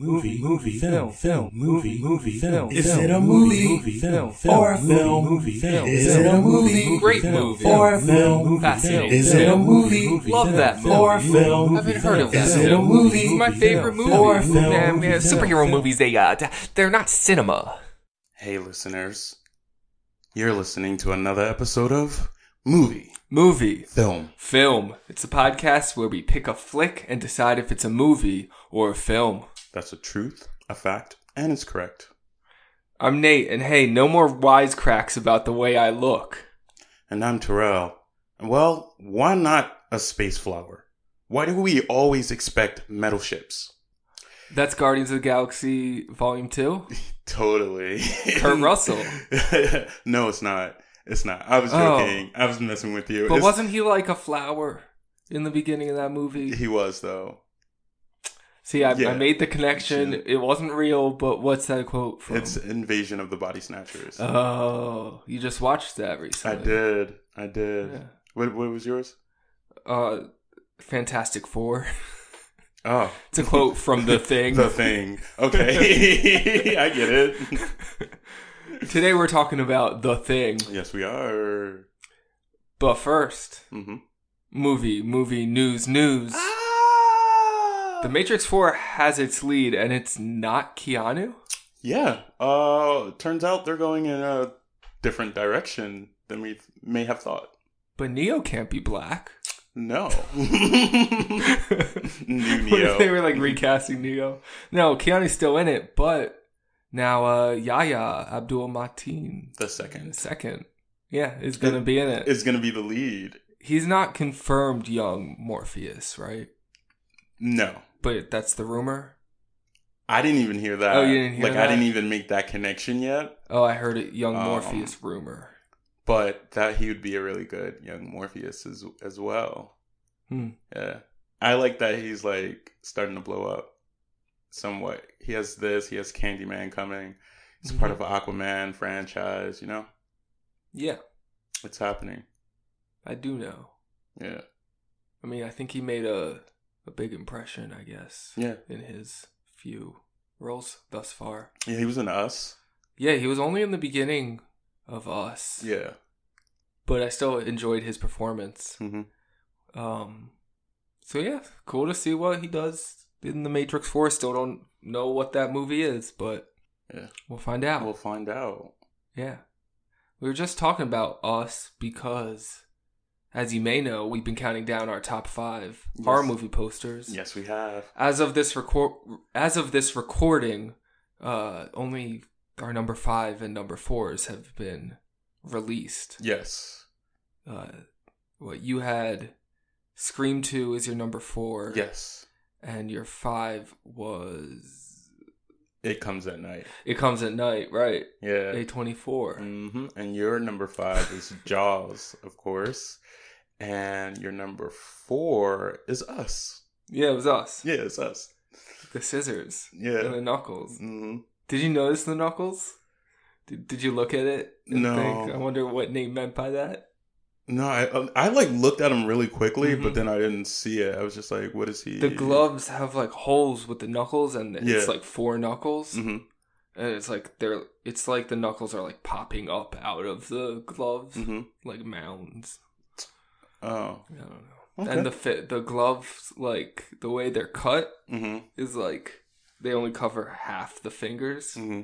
movie, movie, film, film, movie, movie, film. Is it a movie? movie, film, Or a film, film? movie, film. Is it a movie? Great film, movie. Or a film? Fascinating. Is it a movie? movie, Love that film, Or a film? Haven't heard of that. Is it a movie? My favorite movie. Or a film? Man, man, superhero movies, they uh, they're not cinema. Hey, listeners. You're listening to another episode of Movie Movie, Film. film. It's a podcast where we pick a flick and decide if it's a movie or a film. That's a truth, a fact, and it's correct. I'm Nate, and hey, no more wisecracks about the way I look. And I'm Terrell. Well, why not a space flower? Why do we always expect metal ships? That's Guardians of the Galaxy Volume 2. Totally. Kurt Russell. no, it's not. It's not. I was Oh. joking. I was messing with you. But It's- wasn't he like a flower in the beginning of that movie? he was though? See, I, Yeah. I made the connection. Shit. It wasn't real, but what's that quote from? It's Invasion of the Body Snatchers. Oh, you just watched that recently. I did. I did. Yeah. What, what was yours? Uh, Fantastic Four. Oh, It's a quote from The Thing. the thing. Okay, I get it. Today we're talking about The Thing. Yes, we are. But first, hmm movie, movie, news, news. The Matrix 4 has its lead, and it's not Keanu? Yeah. Uh, turns out they're going in a different direction than we may have thought. But Neo can't be black. No. New Neo. they were like recasting Neo? No, Keanu's still in it, but now uh Yahya Abdul Mateen the second second, yeah, is gonna be in it. is going to be the lead. He's not confirmed young Morpheus, right? No. But that's the rumor. I didn't even hear that. Oh, you didn't hear like that? I didn't even make that connection yet. Oh, I heard it. Young Um, Morpheus rumor. But that he would be a really good young Morpheus as as well. Hmm. Yeah. I like that he's like starting to blow up somewhat. He has this, he has Candyman coming. He's part of an Aquaman franchise, you know? Yeah, It's happening. I do know. Yeah. I mean, I think he made a a big impression. I guess. Yeah. In his few roles thus far. Yeah, he was in Us. Yeah, he was only in the beginning of Us. Yeah. but I still enjoyed his performance. hmm Um, so yeah, cool to see what he does in the Matrix Four. Still don't know what that movie is, but Yeah. we'll find out. We'll find out. yeah, we were just talking about us because, as you may know, we've been counting down our top five Yes. horror movie posters. Yes, we have. As of this record, as of this recording, uh, only our number five and number fours have been released. Yes. uh, what you had Scream 2 is your number 4 Yes. and your 5 was It comes at night. It Comes at Night, right? Yeah. A24. hmm And your number five is Jaws, of course. And your number four is Us. Yeah, it was us. Yeah, it's Us. The scissors and Yeah. the knuckles. hmm Did you notice the knuckles? Did, did you look at it? and No. think, I wonder what Nate meant by that. No, I I like looked at him really quickly, Mhm. but then I didn't see it. I was just like, "What is he?" The gloves have like holes with the knuckles and it's Yeah. like four knuckles. hmm And it's like they're it's like the knuckles are like popping up out of the gloves hmm like mounds. Oh, I don't know. okay. And the fit, the gloves, like the way they're cut, hmm is like they only cover half the fingers, hmm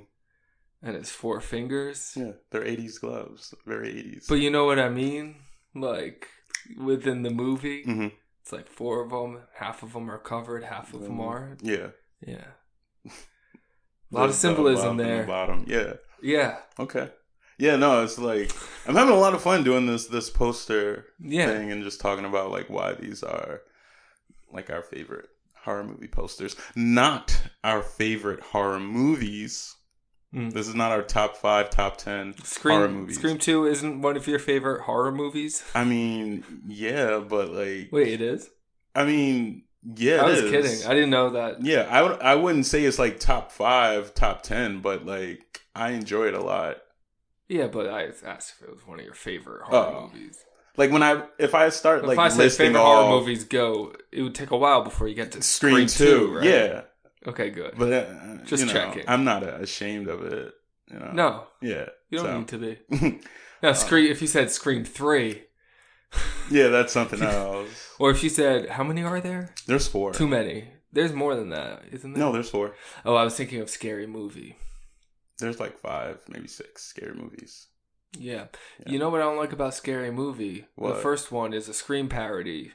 and it's four fingers. Yeah, they're '80s gloves, very '80s. But you know what I mean? Like within the movie, hmm it's like four of them. Half of them are covered, half of them Mhm. aren't. yeah, Yeah, a lot of The- the symbolism the there. bottom, yeah. Yeah, Okay. Yeah, no, it's like I'm having a lot of fun doing this this poster yeah. thing and just talking about like why these are like our favorite horror movie posters. Not our favorite horror movies. Mm. This is not our top five, top ten horror Scream, movies. Scream Two isn't one of your favorite horror movies. I mean, yeah, but like, Wait, it is. I mean, yeah, I was is. kidding. I didn't know that. yeah, I would. I wouldn't say it's like top five, top ten, but like I enjoy it a lot. Yeah, but I asked if it was one of your favorite horror Oh. movies. Like when I if I start If like I said listing favorite all horror movies, go. It would take a while before you get to Scream, Scream, two, right? yeah. Okay, good. But uh, Just you know, checking. I'm not uh, ashamed of it. You know? no, Yeah. you don't so. need to be. No, Scream. If you said Scream three, yeah, that's something else. or if you said how many are there? There's four. Too many. There's more than that, isn't there? No, there's four. Oh, I was thinking of Scary Movie. There's like five, maybe six scary movies. Yeah. Yeah. You know what I don't like about Scary Movie? The first one is a Scream parody,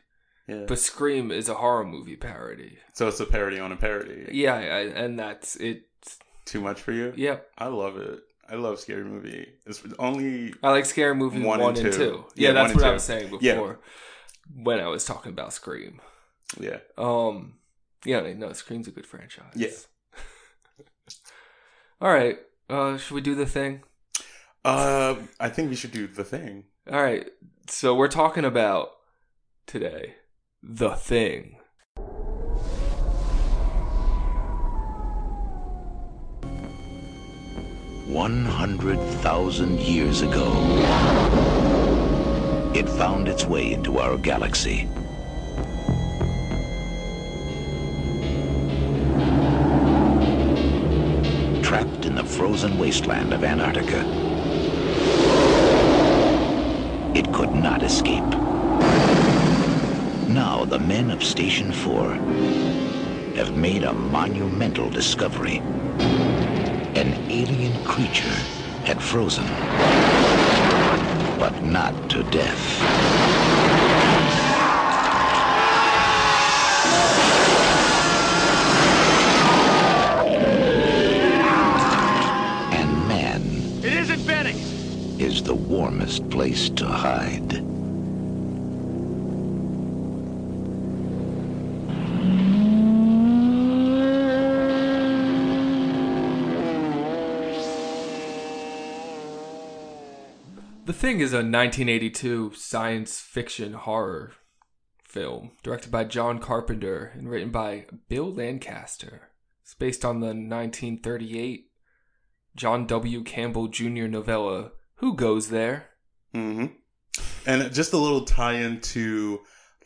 Yeah. but Scream is a horror movie parody. so it's a parody on a parody. Yeah, I, and that's it. Too much for you? Yep. I love it. I love scary movie. It's only I like Scary Movie One 1, and and two. 2. Yeah, Yeah, that's one and what I was saying before Yeah. when I was talking about Scream. yeah. Um, yeah, no, Scream's a good franchise. Yeah. All right. Uh, should we do the thing? Uh, I think we should do the thing. All right. So we're talking about today the thing. One hundred thousand years ago, it found its way into our galaxy. Trapped in the frozen wasteland of Antarctica, it could not escape. Now, the men of Station 4 have made a monumental discovery an alien creature had frozen, but not to death. And man It isn't Benny. is the warmest place to hide. Thing is a 1982 science fiction horror film directed by John Carpenter and written by Bill Lancaster. It's based on the 1938 John W. Campbell Jr. novella Who Goes There? hmm And just a little tie into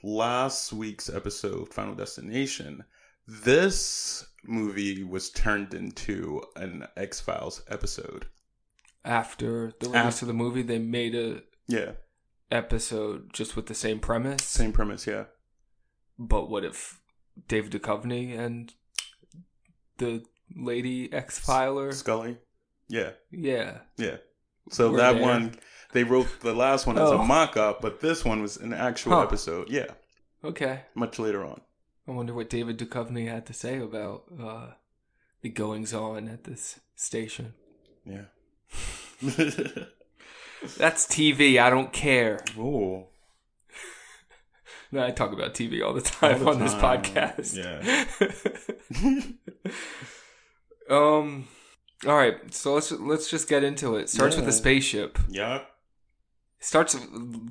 last week's episode, Final Destination. This movie was turned into an X Files episode. After the release Af- of the movie, they made a Yeah, episode just with the same premise. same premise. Yeah, But what if David Duchovny and the lady X Filer? Scully. Yeah, Yeah. yeah. So Were that there. one, they wrote the last one as a Oh. mock up, but this one was an actual Huh. episode. Yeah, Okay. much later on. I wonder what David Duchovny had to say about uh, the goings on at this station. Yeah. That's TV. I don't care. oh. No, I talk about TV all the time All the on this podcast. Yeah. um. All right. So let's let's just get into it. Starts with Yeah. the spaceship. yeah. Starts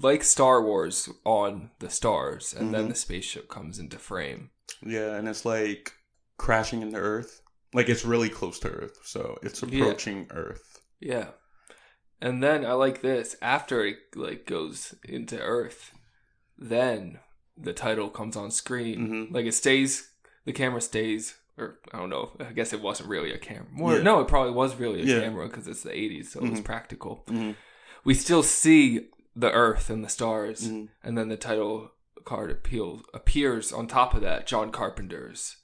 like Star Wars on the stars, and then Mhm. the spaceship comes into frame. Yeah, and it's like crashing into Earth. Like it's really close to Earth, so it's Yeah. approaching Earth. Yeah. And then I like this after it like goes into Earth, then the title comes on screen. Mhm. Like it stays, the camera stays, or I don't know. I guess it wasn't really a camera. More, Yeah. No, it probably was really a Yeah. camera because it's the '80s, so it was Mhm. practical. Mhm. We still see the Earth and the stars, Mhm. and then the title card appeals, appears on top of that. John Carpenter's,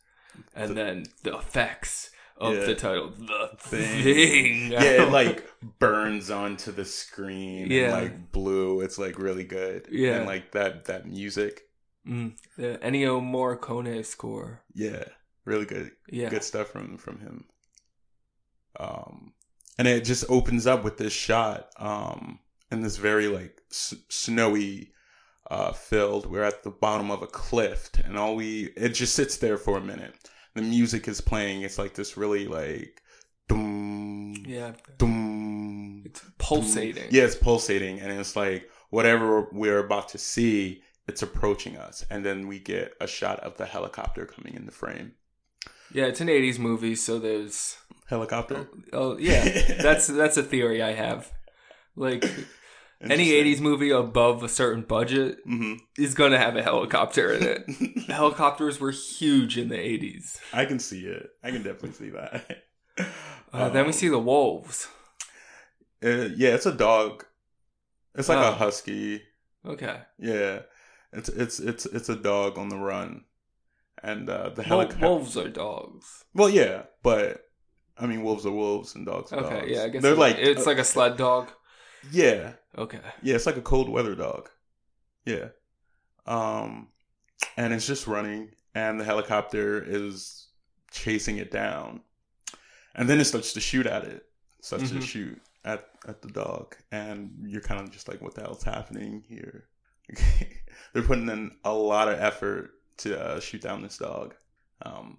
and then the effects of Yeah. the title, the Thing. thing. Yeah, it like burns onto the screen. Yeah. and, like blue. It's like really good. Yeah. and like that that music. Mm, the Ennio Morricone score. Yeah, really good. Yeah. good stuff from from him. Um, and it just opens up with this shot. Um, in this very like s- snowy uh field. We're at the bottom of a cliff, and all we it just sits there for a minute. The music is playing. It's like this really like, dum, Yeah. dum, It's pulsating. Yeah, it's pulsating, and it's like whatever we're about to see, it's approaching us, and then we get a shot of the helicopter coming in the frame. Yeah, it's an 80s movie, so there's Helicopter. Oh, oh yeah. that's that's a theory I have. Like Any '80s movie above a certain budget hmm is gonna have a helicopter in it. Helicopters were huge in the '80s. I can see it. I can definitely see that. Uh, then we Um, see the wolves. uh, yeah, it's a dog. It's like Oh. a husky. Okay, Yeah, it's it's it's it's a dog on the run, and uh, the helicopter. wolves are dogs. Well, yeah, but I mean, wolves are wolves and dogs are Okay, dogs. yeah, I guess they're it's- like it's uh, like a sled dog. Yeah, Okay, yeah, it's like a cold weather dog. Yeah, um, and it's just running, and the helicopter is chasing it down, and then it starts to shoot at it, starts to Mhm. shoot at at the dog, and you're kind of just like, what the hell's happening here? They're putting in a lot of effort to uh, shoot down this dog. Um,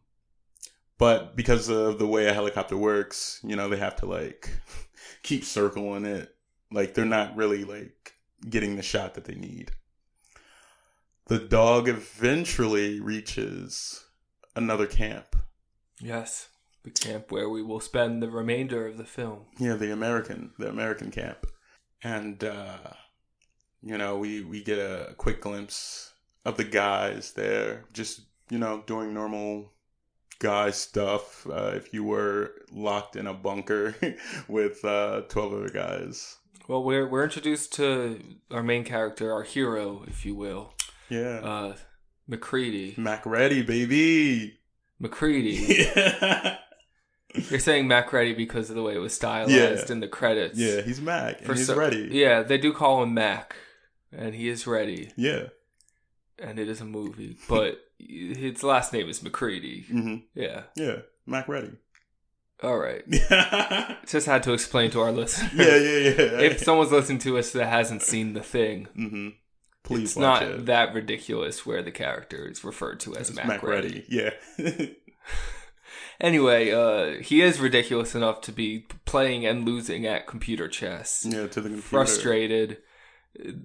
but because of the way a helicopter works, you know, they have to like keep circling it. Like they're not really like getting the shot that they need. The dog eventually reaches another camp. yes, the camp where we will spend the remainder of the film. Yeah, the American, the American camp. And uh you know, we we get a quick glimpse of the guys there just, you know, doing normal guy stuff uh, if you were locked in a bunker with uh 12 other guys. Well, we're we're introduced to our main character, our hero, if you will, Yeah. uh, McCready. Mac ready, baby. McCready. yeah. You're saying Macready because of the way it was stylized Yeah. in the credits. Yeah, he's Mac and For he's so- ready. Yeah, they do call him Mac, and he is ready, Yeah. and it is a movie, but his last name is McCready. hmm Yeah. Yeah. Mac ready. All right. Just had to explain to our listeners. yeah, yeah. Yeah. if someone's listening to us that hasn't seen the thing, hmm Please it's not it. that ridiculous where the character is referred to as Mac, Mac Ready. ready. Yeah. Anyway, uh, he is ridiculous enough to be playing and losing at computer chess. yeah, to the computer. Frustrated.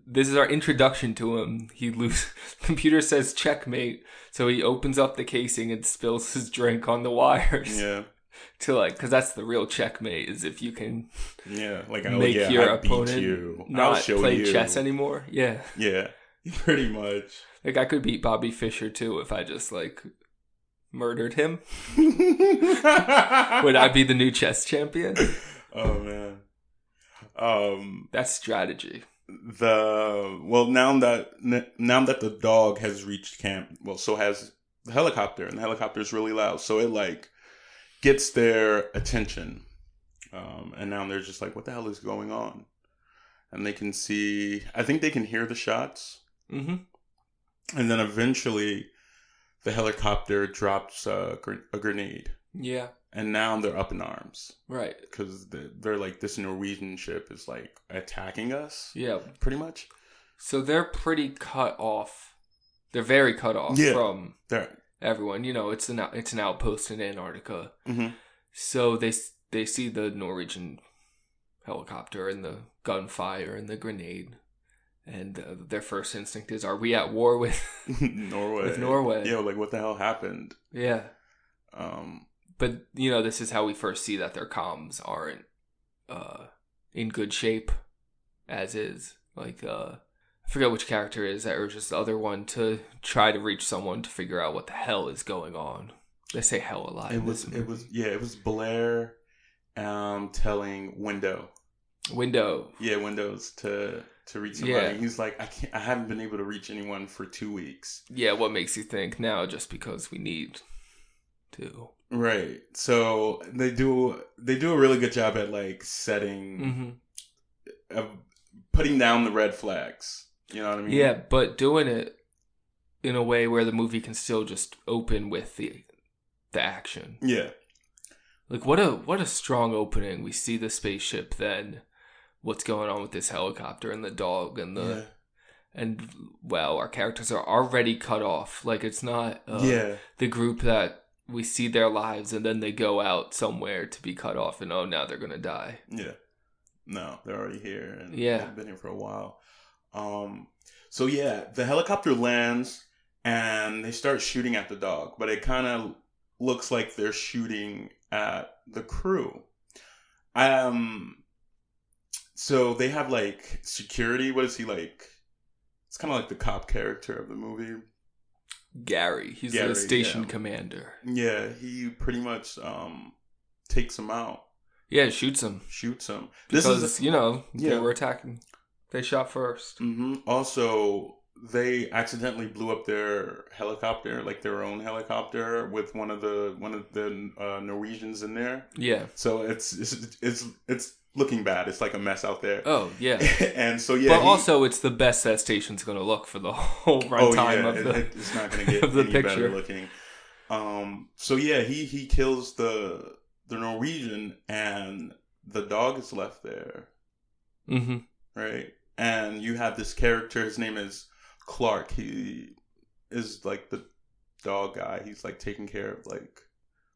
This is our introduction to him. He lose. Computer says checkmate, so he opens up the casing and spills his drink on the wires. Yeah. To like, because that's the real checkmate is if you can Yeah. Like, oh, make yeah, your I opponent you. Not play you. chess anymore. Yeah, Yeah. Pretty much. like I could beat Bobby Fischer too if I just like murdered him. Would Would I be the new chess champion? Oh man. Um That's strategy. the well now that now that the dog has reached camp, well so has the helicopter and the helicopter is really loud. So it like gets their attention. Um and now they're just like what the hell is going on? And they can see I think they can hear the shots. hmm And then eventually the helicopter drops a, gr- a grenade. Yeah, And now they're up in arms right. because they're like, this Norwegian ship is like attacking us, Yeah, pretty much. so they're pretty cut off. They're very cut off Yeah. from They're, everyone. You know, it's an it's an outpost in Antarctica. hmm So they they see the Norwegian helicopter and the gunfire and the grenade, and uh, their first instinct is, "Are we at war with?" Norway. With Norway. Yeah, like what the hell happened? yeah, Um, but you know, this is how we first see that their comms aren't uh, in good shape, as is. Like, uh, I forget which character it is that urges the other one to try to reach someone to figure out what the hell is going on. They say hell a lot. it was, it was, yeah, it was Blair, um, telling Window, window. yeah, Windows to to reach somebody. Yeah. He's like, I can't, I haven't been able to reach anyone for two weeks. Yeah, what makes you think now? Just because we need to. Right. So they do they do a really good job at like setting Mm-hmm. of putting down the red flags. You know what I mean? Yeah, but doing it in a way where the movie can still just open with the the action. Yeah. Like what a what a strong opening. We see the spaceship, then what's going on with this helicopter and the dog and the yeah. and well, our characters are already cut off. Like it's not uh, yeah. the group that we see their lives and then they go out somewhere to be cut off and oh now they're gonna die. Yeah. No, they're already here and Yeah. they've been here for a while. Um so yeah, the helicopter lands and they start shooting at the dog, but it kind of looks like they're shooting at the crew. Um so they have like security. What is he like? It's kind of like the cop character of the movie. Gary, he's Gary, the station yeah. commander. Yeah, he pretty much um takes him out, Yeah, shoots him shoots him. because this is you know they Yeah. were attacking. They shot first. hmm Also, they accidentally blew up their helicopter, like their own helicopter, with one of the one of the uh, Norwegians in there. Yeah. So it's it's it's it's looking bad. It's like a mess out there. Oh yeah. and so yeah, but he- also, it's the best that station's going to look for the whole oh runtime yeah, of the. it- it's not going to get of the any picture. better looking. Um. So yeah, he he kills the the Norwegian, and the dog is left there. hmm right? And you have this character. His name is Clark. He is like the dog guy. He's like taking care of like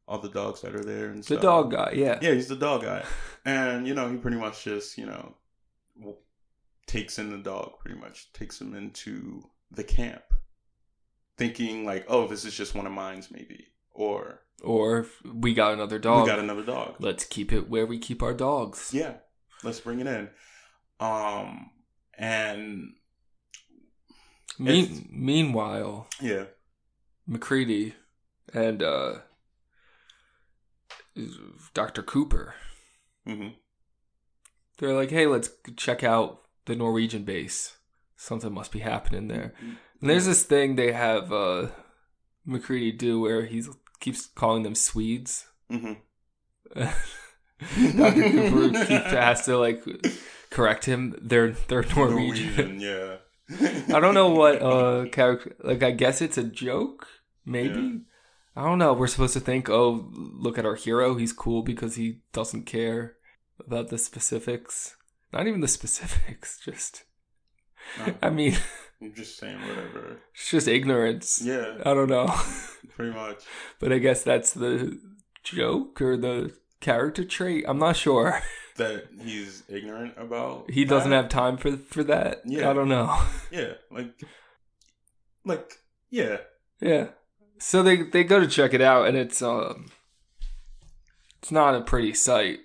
all the dogs that are there and The dog guy, yeah. Yeah, he's the dog guy, and you know he pretty much just you know takes in the dog. Pretty much takes him into the camp, thinking like, oh, this is just one of mine's, maybe, or Or we got another dog. we got another dog. Let's keep it where we keep our dogs. Yeah, let's bring it in. Um, and Mean, meanwhile, yeah. McCready and uh, Dr. Cooper, hmm they're like, hey, let's check out the Norwegian base. Something must be happening there. And there's this thing they have uh, McCready do where he keeps calling them Swedes. hmm Dr. Cooper keeps has to like correct him. They're they're Norwegian. Norwegian, yeah. I don't know what uh character. Like I guess it's a joke. Maybe Yeah. I don't know. We're supposed to think, oh, look at our hero. He's cool because he doesn't care about the specifics. Not even the specifics. Just No, I mean, I'm just saying whatever. it's just ignorance. Yeah, I don't know. pretty much. but I guess that's the joke or the character trait. I'm not sure. That he's ignorant about. He doesn't that. have time for for that. Yeah. I don't know. Yeah, like, like, yeah. Yeah. So they they go to check it out, and it's um, it's not a pretty sight.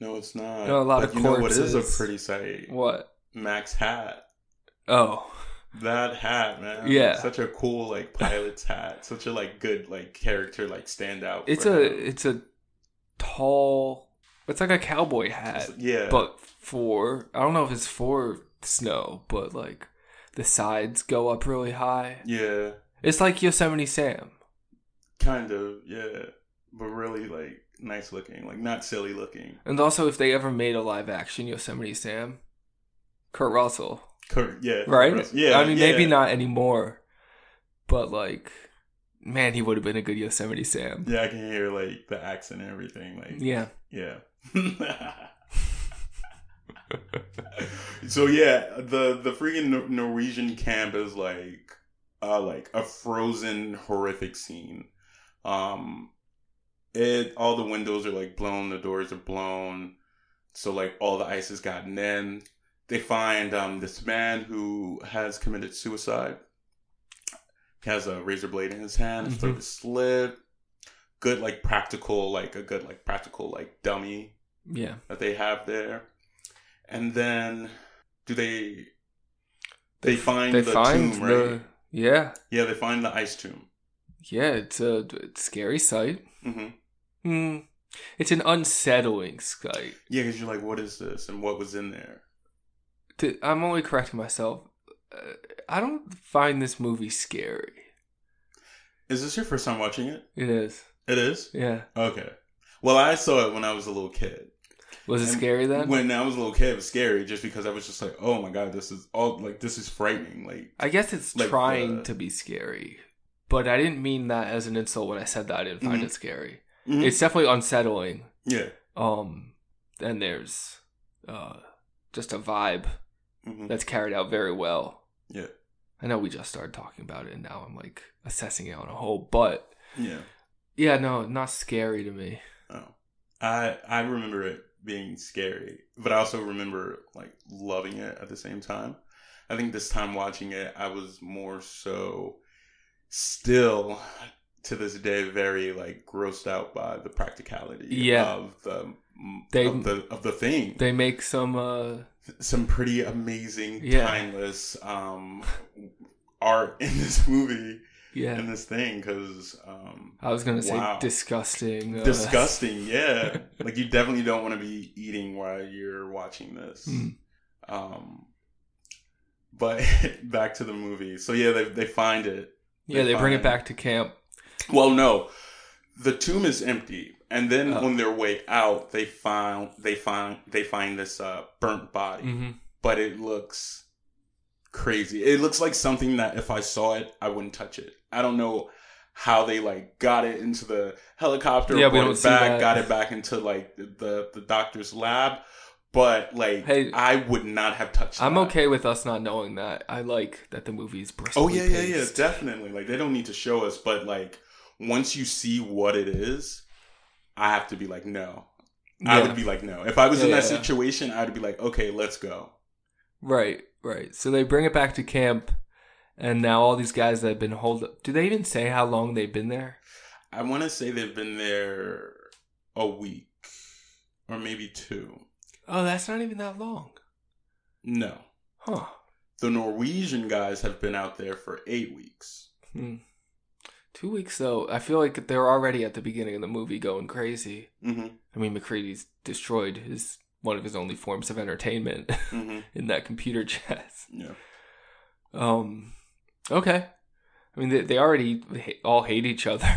No, it's not. No, a lot of you know what is a pretty sight? What? Mac's hat. Oh, That hat, man. Yeah. Such a cool like pilot's hat. Such a like good like character like standout. it's a him. it's a tall. It's like a cowboy hat, yeah. but for I don't know if it's for snow, but like the sides go up really high. yeah, It's like Yosemite Sam. kind of yeah, but really like nice looking, like not silly looking. And also, if they ever made a live action Yosemite Sam, Kurt Russell, Kurt, yeah, right? Russ- Yeah, I mean, yeah. maybe not anymore, but like, man, he would have been a good Yosemite Sam. Yeah, I can hear like the accent and everything. Like, Yeah. yeah. so yeah, the the freaking Norwegian camp is like uh like a frozen horrific scene. Um it all the windows are like blown, the doors are blown. So like all the ice has gotten in. They find um this man who has committed suicide. He has a razor blade in his hand, his throat Mhm. is slit. Good like practical, like a good like practical like dummy Yeah. that they have there. And then do they they find They the find tomb, the right? yeah, Yeah, they find the ice tomb. yeah. It's a, it's a scary sight. hmm Hmm. It's an unsettling sight. Yeah, because you're like, what is this, and what was in there? I'm only correcting myself. Uh, I don't find this movie scary. Is this your first time watching it? It is. It is. Yeah. Okay. Well, I saw it when I was a little kid. Was it And scary then? When I was a little kid, it was scary just because I was just like, oh my god, this is all like this is frightening. Like, I guess it's Like trying the- to be scary, but I didn't mean that as an insult when I said that I didn't find Mhm. it scary. mhm. It's definitely unsettling. yeah. Um, and there's uh just a vibe hmm that's carried out very well. Yeah. I know we just started talking about it, and now I'm like assessing it on a whole, but Yeah. Yeah, no, not scary to me. Oh. I I remember it being scary, but I also remember like loving it at the same time. I think this time watching it, I was more so still to this day very like grossed out by the practicality Yeah. of the They- of the of the thing. They make some. uh Some pretty amazing, Yeah. timeless um, art in this movie Yeah. in this thing because um, I was gonna say disgusting. uh, disgusting. Yeah, like you definitely don't want to be eating while you're watching this. Mm. Um, but back to the movie. So yeah, they they find it. Yeah, they bring it back to camp. Well, no, the tomb is empty, and then Oh. on their way out, they found they find they find this uh, burnt body, hmm but it looks crazy. It looks like something that if I saw it, I wouldn't touch it. I don't know how they like got it into the helicopter, Yeah, we brought don't it back, got it back into like the the doctor's lab. But like, Hey, I would not have touched. I'm that. okay with us not knowing that. I like that the movie's bristly Oh yeah, yeah, yeah, definitely. Like they don't need to show us, but like once you see what it is, I have to be like, no. I would be like, no. If I was Yeah, in that yeah, yeah. situation, I'd be like, okay, let's go. Right, right. So they bring it back to camp, and now all these guys that have been holed up. Do they even say how long they've been there? I want to say they've been there a week or maybe two. Oh, that's not even that long. No, Huh. the Norwegian guys have been out there for eight weeks. Hmm. Two weeks though. I feel like they're already at the beginning of the movie going crazy. hmm I mean, McCready's destroyed his one of his only forms of entertainment hmm in that computer chess. Yeah. Um. Okay. I mean, they, they already ha- all hate each other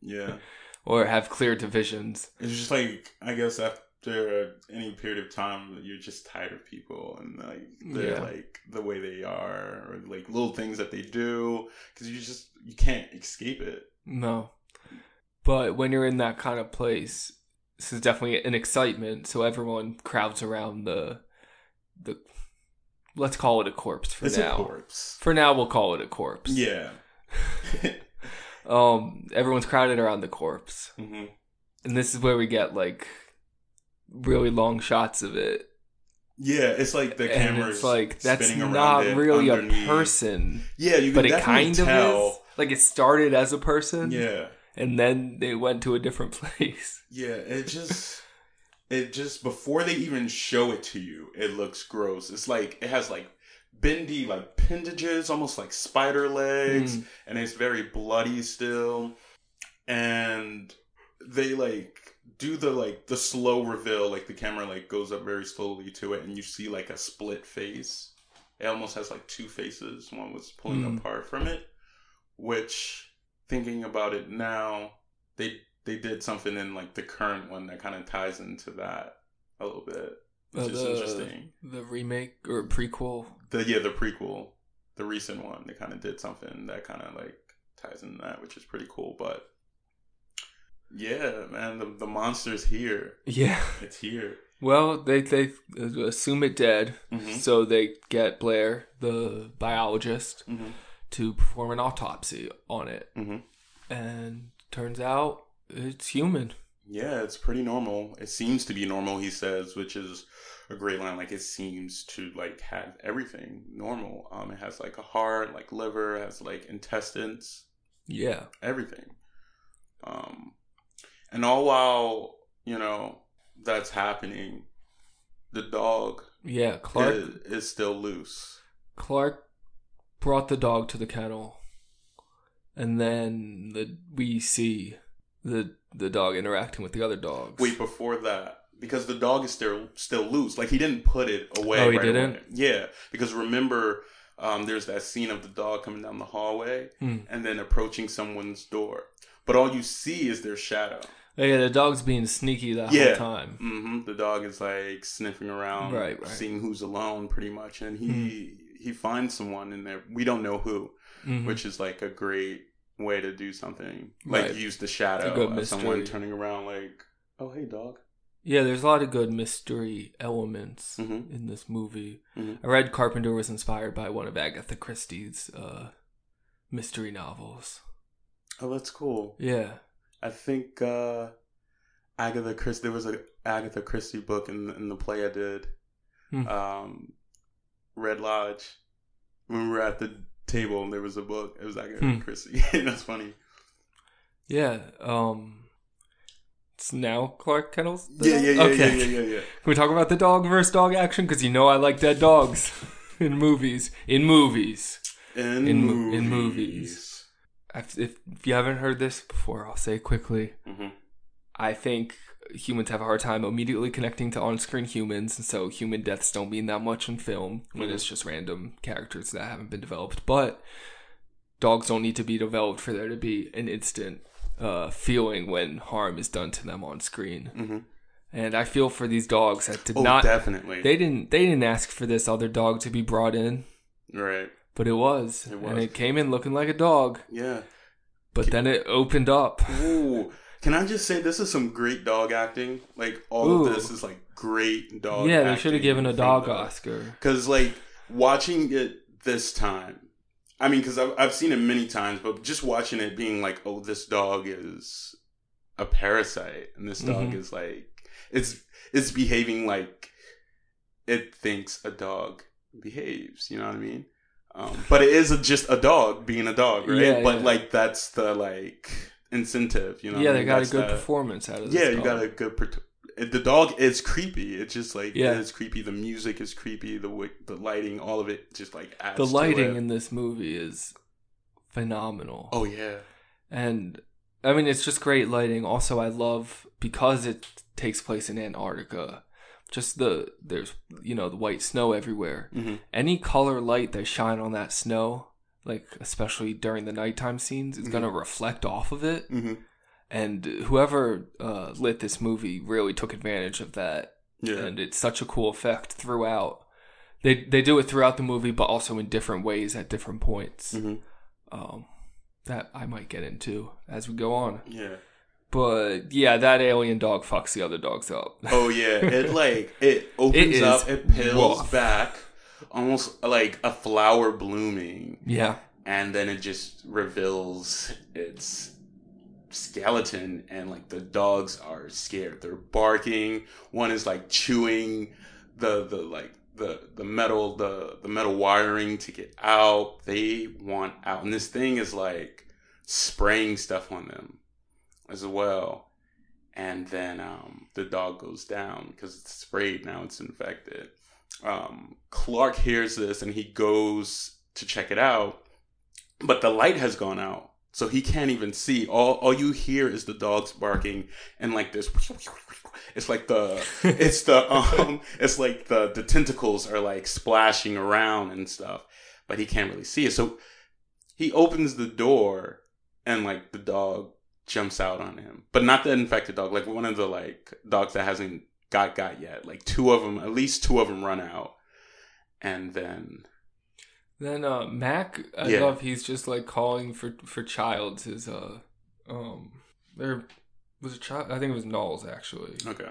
Yeah. or have clear divisions. It's just like I guess after any period of time, you're just tired of people and like they're Yeah. like the way they are, or like little things that they do, because you just you can't escape it. No. But when you're in that kind of place, this is definitely an excitement. So everyone crowds around the the. Let's call it a corpse for it's now. a corpse. For now, we'll call it a corpse. Yeah. Um. Everyone's crowded around the corpse, hmm and this is where we get like really long shots of it. Yeah, it's like the camera's it's like that's spinning not really a person, Yeah, you can but it kind tell. of is. Like it started as a person, Yeah, and then they went to a different place. yeah. It just, it just before they even show it to you, it looks gross. It's like it has like bendy like appendages, almost like spider legs, Mm. and it's very bloody still. And they like do the like the slow reveal, like the camera like goes up very slowly to it, and you see like a split face. It almost has like two faces. One was pulling Mm. apart from it, which thinking about it now, they they did something in like the current one that kind of ties into that a little bit, which Uh, is interesting. The remake or prequel. The yeah, the prequel, the recent one, they kind of did something that kind of like ties into that, which is pretty cool. But yeah, man, the the monster's here. Yeah. It's here. Well, they they assume it dead, Mhm. so they get Blair, the biologist, Mm-hmm. To perform an autopsy on it, Mm-hmm. and turns out it's human. Yeah, it's pretty normal. It seems to be normal, he says, which is a great line. Like it seems to like have everything normal. Um, it has like a heart, like liver, has like intestines, Yeah. everything. Um, and all while you know that's happening, the dog Yeah. Clark is, is still loose. Clark brought the dog to the kennel, and then the we see the the dog interacting with the other dogs. Wait, before that, because the dog is still still loose. Like he didn't put it away. Oh, he right didn't? away. Yeah, because remember, um, there's that scene of the dog coming down the hallway Hmm. and then approaching someone's door, but all you see is their shadow. Oh, yeah, the dog's being sneaky the Yeah. whole time. hmm The dog is like sniffing around, Right, right. seeing who's alone, pretty much, and he Hmm. He finds someone in there. We don't know who, Mhm. which is like a great way to do something. Like Right. use the shadow of someone turning around, like, oh hey dog. Yeah, there's a lot of good mystery elements Mhm. in this movie. Mhm. I read Carpenter was inspired by one of Agatha Christie's uh, mystery novels. Oh, that's cool. Yeah. I think uh, Agatha Christie. There was a Agatha Christie book in in the play I did. Hmm. Um, Red Lodge. When we were at the table and there was a book, it was Agatha Hmm. Christie. That's funny. Yeah. Um. It's now Clark Kennels. Yeah, yeah, yeah, okay. yeah, yeah, yeah, yeah. Can we talk about the dog versus dog action? Because you know I like dead dogs in movies. In movies. In, In movies. in movies. If, if you haven't heard this before, I'll say quickly. Mhm. I think humans have a hard time immediately connecting to on-screen humans, and so human deaths don't mean that much in film when Mhm. it's just random characters that haven't been developed. But dogs don't need to be developed for there to be an instant uh, feeling when harm is done to them on screen. Mhm. And I feel for these dogs that did Oh, not. definitely. They didn't. They didn't ask for this other dog to be brought in, right. but it was, It and it came in looking like a dog. Yeah. But then it opened up. Ooh. Can I just say this is some great dog acting? Like all Ooh. of this is like great dog. yeah, they should have given a dog Oscar. Because like watching it this time, I mean, because I've I've seen it many times, but just watching it being like, oh, this dog is a parasite, and this dog Mhm. is like it's it's behaving like it thinks a dog behaves. You know what I mean? Um, but it is a, just a dog being a dog, right? Yeah, but yeah. like that's the like incentive, you know? yeah, they got a good the- performance out of this. yeah, you got a good. Per- the dog is creepy. It's just like Yeah. it's creepy. The music is creepy. The the lighting, all of it, just like adds. The lighting in this movie is phenomenal. oh yeah, And I mean, it's just great lighting. Also, I love because it takes place in Antarctica. Just the there's you know the white snow everywhere. Mhm. Any color light that shine on that snow, like especially during the nighttime scenes, is gonna reflect off of it. hmm And whoever uh, lit this movie really took advantage of that yeah, and it's such a cool effect throughout. They they do it throughout the movie, but also in different ways at different points. hmm Um, that I might get into as we go on. yeah. But yeah, that alien dog fucks the other dogs up. Oh yeah, it like it opens is up, it peels rough. back, almost like a flower blooming, yeah, and then it just reveals its skeleton and like the dogs are scared. They're barking. One is like chewing the the like the the metal the the metal wiring to get out. They want out. And this thing is like spraying stuff on them as well. And then um the dog goes down because it's sprayed. Now it's infected um clark hears this and he goes to check it out but the light has gone out so he can't even see. All all you hear is the dogs barking and like this it's like the it's the um it's like the the tentacles are like splashing around and stuff but he can't really see it. So he opens the door and like the dog jumps out on him but not the infected dog like one of the like dogs that hasn't got got yet like two of them at least two of them run out and then Then uh Mac, I Yeah. love he's just like calling for for Childs. His uh um there was a child. I think it was Nauls actually, okay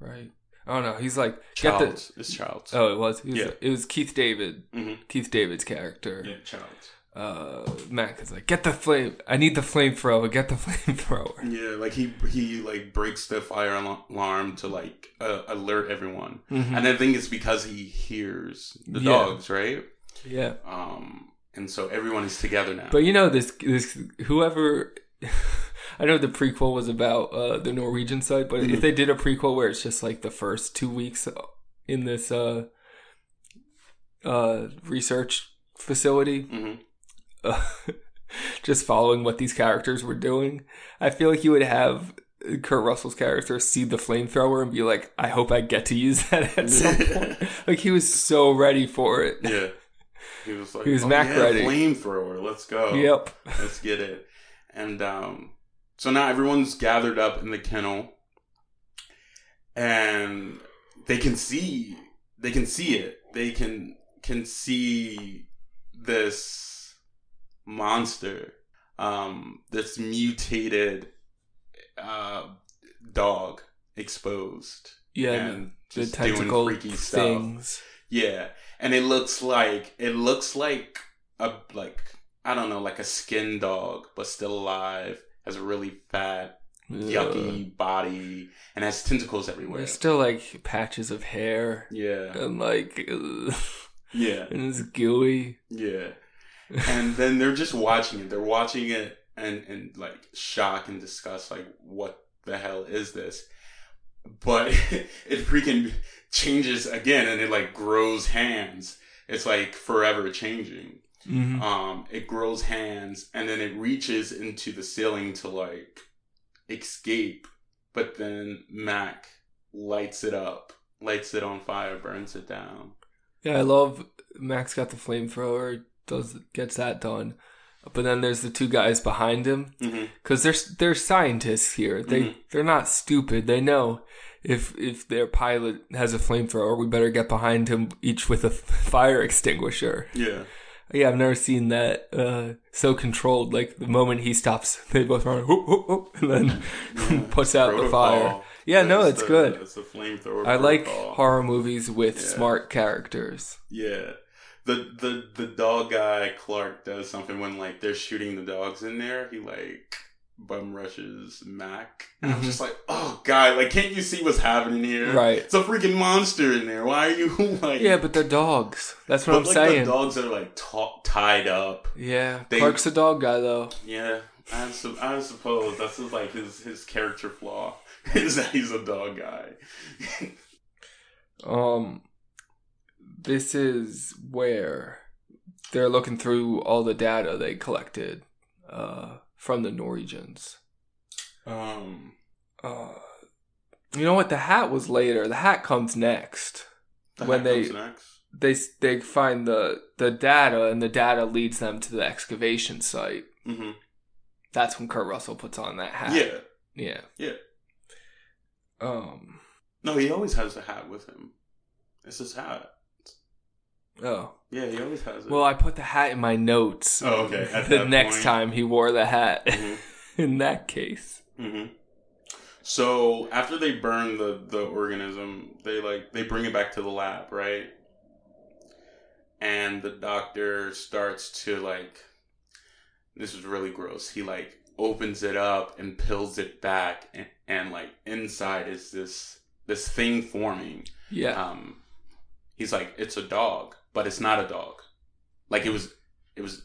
right? I don't know. He's like get the. Childs it's Childs Oh, it was. He was Yeah. It was Keith David. hmm Keith David's character. yeah Childs Uh, Mac is like, get the flame. I need the flamethrower. Get the flamethrower. Yeah, like he he like breaks the fire alarm to like uh, alert everyone, Mhm. and I think it's because he hears the Yeah. dogs, right? Yeah, Um, and so everyone is together now. but you know this this whoever. I know the prequel was about uh, the Norwegian side, but Mhm. if they did a prequel where it's just like the first two weeks in this uh, uh, research facility, hmm uh, just following what these characters were doing, I feel like you would have Kurt Russell's character see the flamethrower and be like, "I hope I get to use that at some point." like he was so ready for it. yeah, he was like, He was "Oh, Mac yeah, ready." flamethrower, let's go, Yep. let's get it." And um, so now everyone's gathered up in the kennel, and they can see they can see it. They can can see this monster, um, this mutated uh, dog exposed. Yeah, and the just doing freaky stuff. things. Yeah, and it looks like it looks like a like I don't know, like a skin dog, but still alive. Has a really fat, yucky body, and has tentacles everywhere. There's still like patches of hair Yeah, and like, yeah, and it's gooey. yeah. And then they're just watching it. They're watching it, and and like shock and disgust like what the hell is this? But it freaking changes again and it like grows hands. It's like forever changing. Mhm. um it grows hands and then it reaches into the ceiling to like escape. But then mac lights it up lights it on fire burns it down. Yeah, I love Mac's got the flamethrower, does gets that done, but then there's the two guys behind him mm-hmm. because they're they're scientists here. They Mhm. they're not stupid. They know if if their pilot has a flamethrower, we better get behind him each with a fire extinguisher. yeah Yeah, I've never seen that uh, so controlled. Like the moment he stops, they both run whoop, whoop, whoop, and then puts out the fire. Protocol. Yeah, no, it's the- good. It's a flamethrower. I like horror movies with Yeah. smart characters. Yeah. The the the dog guy Clark does something when like they're shooting the dogs in there. He like bum rushes Mac. And I'm Mhm. just like, oh god, like can't you see what's happening here? Right. It's a freaking monster in there. Why are you like? Yeah, but they're dogs. That's what but I'm like saying. the dogs are like ta- tied up. Yeah, They- Clark's a dog guy though. Yeah. I, su- I suppose that's just like his his character flaw is that he's a dog guy. Um, this is where they're looking through all the data they collected uh, from the Norwegians. um. Uh, you know what? The hat was later. The hat comes next. The When they- next. They they find the the data, and the data leads them to the excavation site. hmm That's when Kurt Russell puts on that hat. Yeah. yeah, Yeah. Um. No, he always has the hat with him. It's his hat. Oh. Yeah, he always has it. Well, I put the hat in my notes. Oh, okay. At the next point. time he wore the hat. Mhm. in that case. hmm So after they burn the the organism, they like they bring it back to the lab, right? And the doctor starts to like. This is really gross. He like opens it up and peels it back, and, and like inside is this this thing forming. Yeah. um he's like it's a dog but it's not a dog. Like it was it was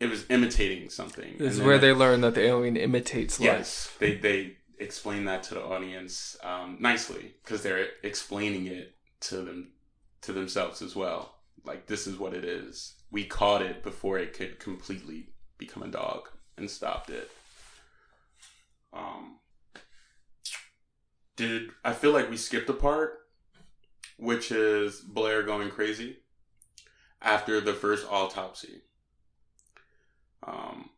it was imitating something. This is where they learn that the alien imitates life. yes they they explain that to the audience um nicely because they're explaining it to them to themselves as well. Like this is what it is. We caught it before it could completely become a dog and stopped it. Um did i feel like we skipped a part which is blair going crazy after the first autopsy. Um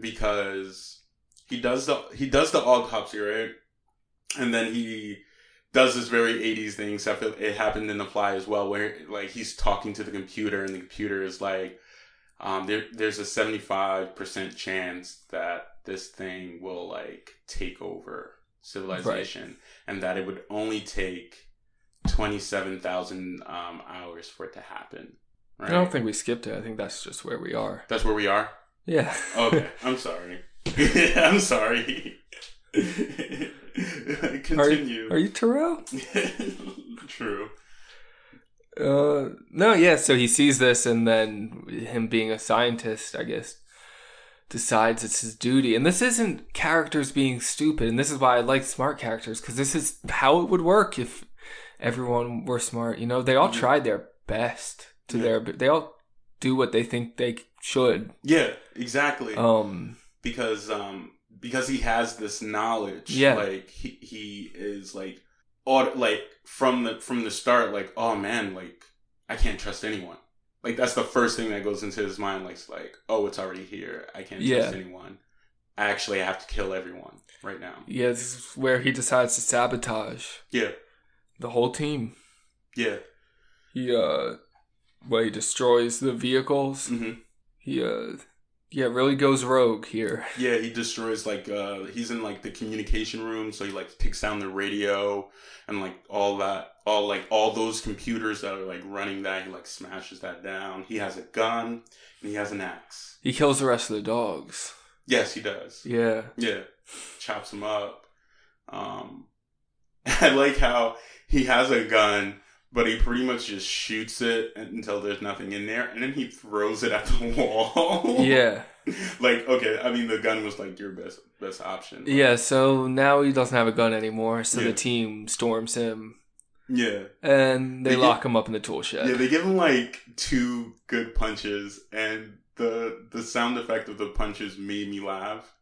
because he does the he does the autopsy right? And then he does this very 80s thing feel it happened in the fly as well where like he's talking to the computer and the computer is like um, there, there's a 75% chance that this thing will like take over civilization. And that it would only take 27,000 um, hours for it to happen right I don't think we skipped it. I think that's just where we are. that's where we are Yeah. okay i'm sorry i'm sorry are, continue you, are you Terrell? true Uh, no, yeah. So he sees this, and then him being a scientist, I guess, decides it's his duty. And this isn't characters being stupid, and this is why I like smart characters because this is how it would work if everyone were smart. You know, they all Mhm. tried their best to Yeah. their. They all do what they think they should. yeah exactly Um. because um because he has this knowledge Yeah. like he, he is like aut- like from the from the start like oh man like i can't trust anyone like that's the first thing that goes into his mind like it's like oh it's already here i can't trust Yeah. anyone actually i have to kill everyone right now Yeah, this is where he decides to sabotage yeah the whole team. yeah He uh, well, he destroys the vehicles. hmm He uh, yeah, really goes rogue here. Yeah, he destroys like uh he's in like the communication room, so he like takes down the radio and like all that all like all those computers that are like running that, he like smashes that down. He has a gun and he has an axe. He kills the rest of the dogs. Yes, he does. Yeah, Yeah. Chops them up. Um I like how he has a gun, but he pretty much just shoots it until there's nothing in there, and then he throws it at the wall. Yeah. like okay, I mean the gun was like your best best option. Yeah, so now he doesn't have a gun anymore, so Yeah. the team storms him yeah, and they They lock get- him up in the tool shed. yeah. They give him like two good punches, and the the sound effect of the punches made me laugh.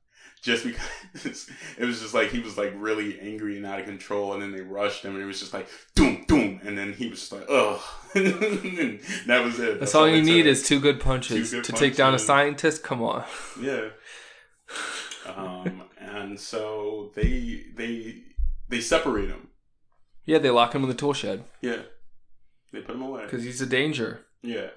Just because it was just like he was like really angry and out of control, and then they rushed him, and it was just like doom doom, and then he was just like ugh, and that was it. That's all you need is two good punches Two good to take down a scientist. Come on. Yeah. Um, and so they they they separate him. Yeah, they lock him in the tool shed Yeah. They put him away. because he's a danger. Yeah.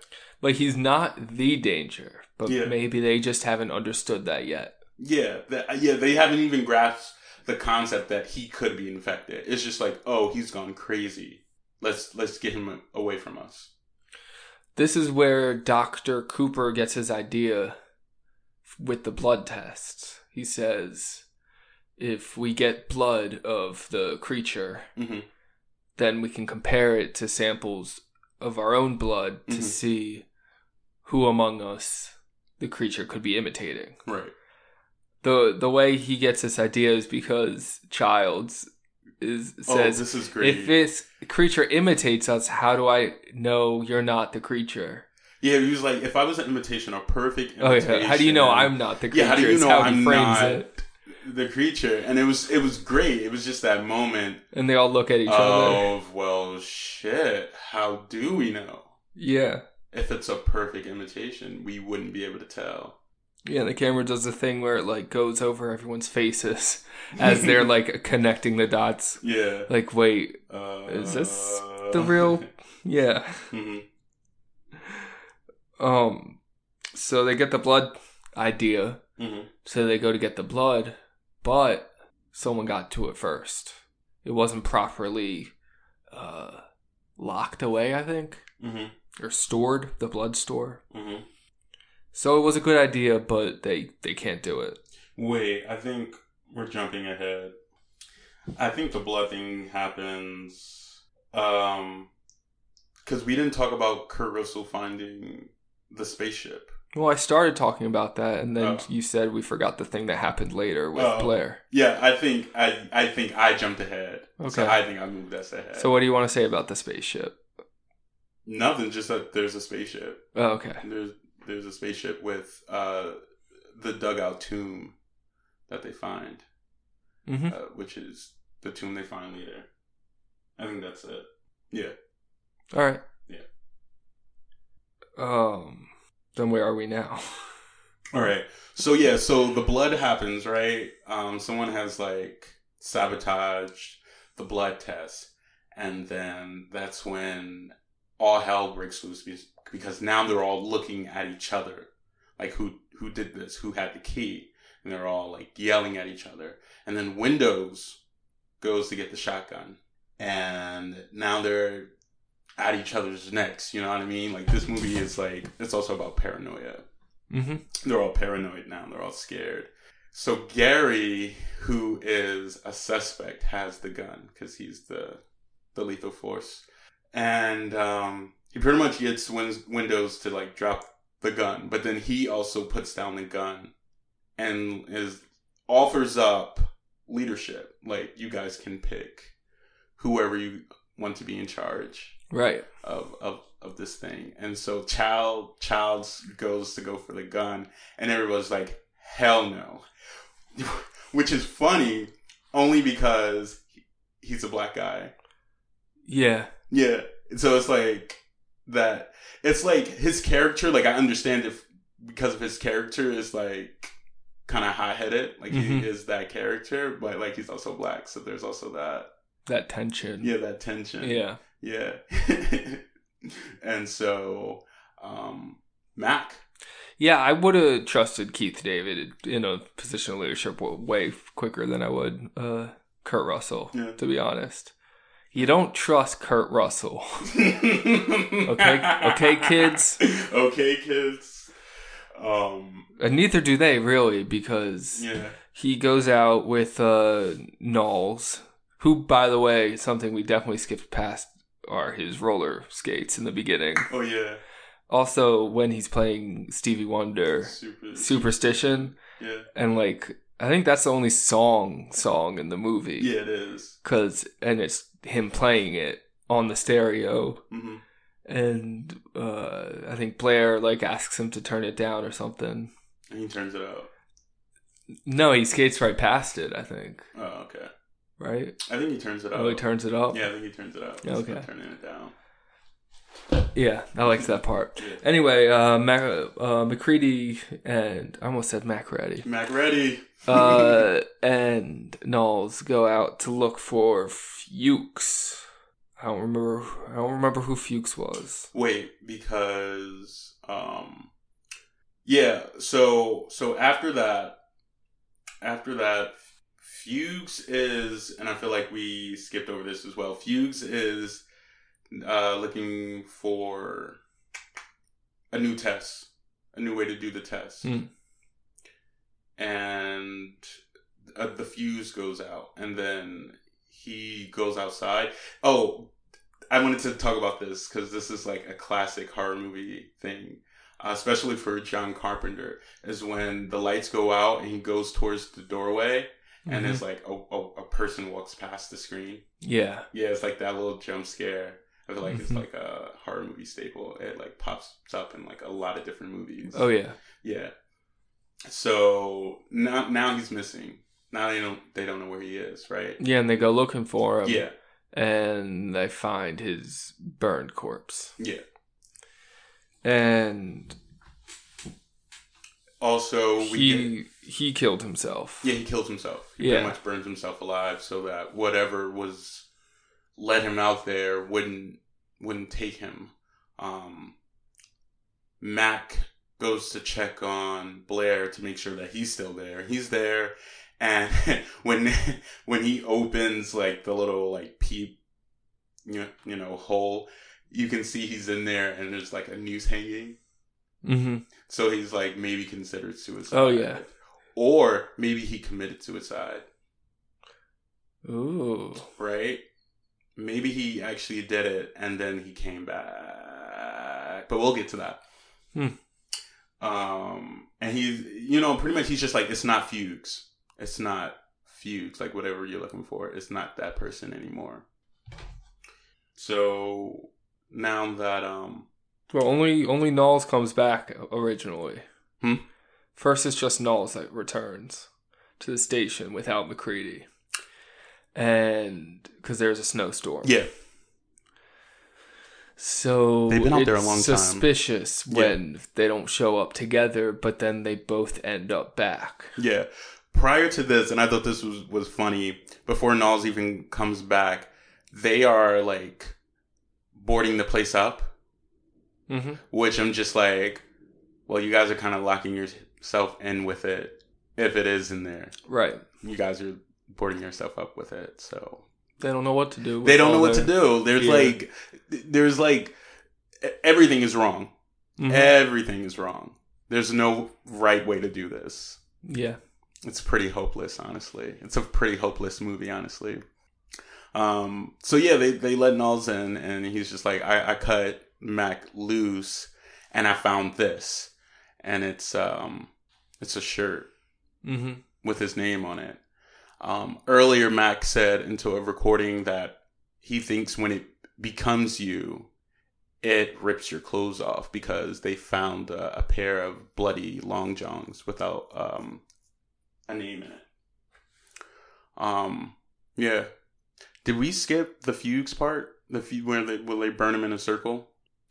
Like he's not the danger, but Yeah. maybe they just haven't understood that yet. Yeah. That, yeah. They haven't even grasped the concept that he could be infected. It's just like, oh, he's gone crazy. Let's let's get him away from us. This is where Dr. Copper gets his idea with the blood tests. He says, if we get blood of the creature, hmm then we can compare it to samples of our own blood to Mhm. see who among us the creature could be imitating. Right. The the way he gets this idea is because Childs is oh, says this is great. if this creature imitates us, how do I know you're not the creature? yeah, he was like, if I was an imitation, a perfect Oh imitation. yeah. How do you know I'm not the creature? Yeah, how do you know how he I'm frames not it. the creature? And it was it was great. It was just that moment And they all look at each other. of well shit how do we know Yeah. if it's a perfect imitation we wouldn't be able to tell Yeah, the camera does the thing where it like goes over everyone's faces as they're like connecting the dots. yeah Like, wait, uh, is this the real Yeah. Mhm. Um so they get the blood idea. Mhm. So they go to get the blood, but someone got to it first. It wasn't properly uh locked away, I think, Mhm. or stored, the blood store. Mhm. So it was a good idea, but they they can't do it. wait i think we're jumping ahead i think the blood thing happens um because we didn't talk about kurt russell finding the spaceship Well, I started talking about that, and then Oh. you said we forgot the thing that happened later with Oh. Blair. yeah i think i i think i jumped ahead so Okay. i think i moved us ahead So, what do you want to say about the spaceship? nothing just that there's a spaceship Oh, okay. There's there's a spaceship with uh, the dugout tomb that they find, hmm uh, which is the tomb they find later. I think that's it. Yeah. All right. Yeah. Um. Then where are we now? All right. So yeah. So the blood happens, right? Um, someone has like sabotaged the blood test, and then that's when all hell breaks loose because- now they're all looking at each other, like who who did this, who had the key, and they're all like yelling at each other. And then Windows goes to get the shotgun, and now they're at each other's necks. You know what I mean? Like this movie is like it's also about paranoia hmm they're all paranoid now. They're all scared. So Gary, who is a suspect, has the gun because he's the the lethal force, and um, he pretty much gets Win- Windows to like drop the gun, but then he also puts down the gun and is offers up leadership. Like you guys can pick whoever you want to be in charge Right. of, of of this thing. And so Child Childs goes to go for the gun and everyone's like, hell no. Which is funny only because he's a black guy. Yeah. Yeah. So it's like that it's like his character, like I understand if because of his character is like kind of hot headed, like Mhm. he is that character, but like he's also black, so there's also that That tension. yeah, that tension. Yeah. Yeah. and so, um, Mac. Yeah, I would have trusted Keith David in a position of leadership way quicker than I would uh, Kurt Russell, Yeah. to be honest. You don't trust Kurt Russell. Okay, okay, kids. Okay, kids. Um, And neither do they, really, because yeah. he goes out with uh, Nauls, who, by the way, something we definitely skipped past are his roller skates in the beginning. Oh yeah, Also, when he's playing Stevie Wonder, super. Superstition, Yeah, and like I think that's the only song song in the movie. yeah, it is. Cause and it's him playing it on the stereo, hmm and uh, I think Blair like asks him to turn it down or something. And he turns it out. No, he skates right past it. I think Oh, okay. right. I think he turns it out. Oh, he turns it up. Yeah, I think he turns it He's okay. turning it down. Yeah, I liked that part. Yeah. Anyway, uh, Mac- uh, McCready and I almost said Macready. Mac ready. Uh, and Nauls go out to look for Fuchs. I don't remember. I don't remember who Fuchs was. Wait, because um yeah, so so after that after that Fuchs is and I feel like we skipped over this as well. Fuchs is uh looking for a new test, a new way to do the test. Hmm. And uh, the fuse goes out and then he goes outside. Oh, I wanted to talk about this because this is like a classic horror movie thing, uh, especially for John Carpenter. Is when the lights go out and he goes towards the doorway, and Mhm. it's like a, a, a person walks past the screen. Yeah. Yeah, it's like that little jump scare. I feel like it's Mhm. like a horror movie staple. It like pops up in like a lot of different movies. Oh yeah. Yeah. So now now he's missing. Now they don't they don't know where he is, right? Yeah, and they go looking for him. Yeah. And they find his burned corpse. Yeah. And Also, we get, he he killed himself. yeah he kills himself. He Yeah. pretty much burns himself alive so that whatever was let him out there wouldn't wouldn't take him. Um, Mac goes to check on Blair to make sure that he's still there. He's there, and when when he opens like the little like peep, you know, you know hole, you can see he's in there, and there's like a noose hanging. Mm-hmm. So he's like maybe considered suicide. Oh, yeah. Or maybe he committed suicide, Ooh. right? Maybe he actually did it and then he came back. But we'll get to that. Hmm. Um and he's you know, pretty much he's just like it's not Fuchs. It's not Fuchs. like whatever you're looking for. It's not that person anymore. So now that um Well, only only Nauls comes back originally. Hmm? First, it's just Nauls that returns to the station without McCready, and because there's a snowstorm. yeah, So They've been out there a it's long time. Suspicious when they don't show up together, but then they both end up back. Yeah. Prior to this, and I thought this was, was funny, before Nauls even comes back, they are like boarding the place up, Mm-hmm. which I'm just like, well, you guys are kind of locking yourself in with it if it is in there. Right. You guys are boarding yourself up with it. So They don't know what to do. they don't know what to do. There's Yeah. like, there's like, everything is wrong. Mhm. Everything is wrong. There's no right way to do this. Yeah. it's pretty hopeless honestly it's a pretty hopeless movie honestly um so yeah they they let Nauls in and he's just like i i cut mac loose and i found this and it's um it's a shirt Mm-hmm. with his name on it um earlier mac said into a recording that he thinks when it becomes you it rips your clothes off because they found a, pair of bloody long johns without um a name in it. Um, yeah. Did we skip the Fuchs part? The fu- where they will they burn them in a circle,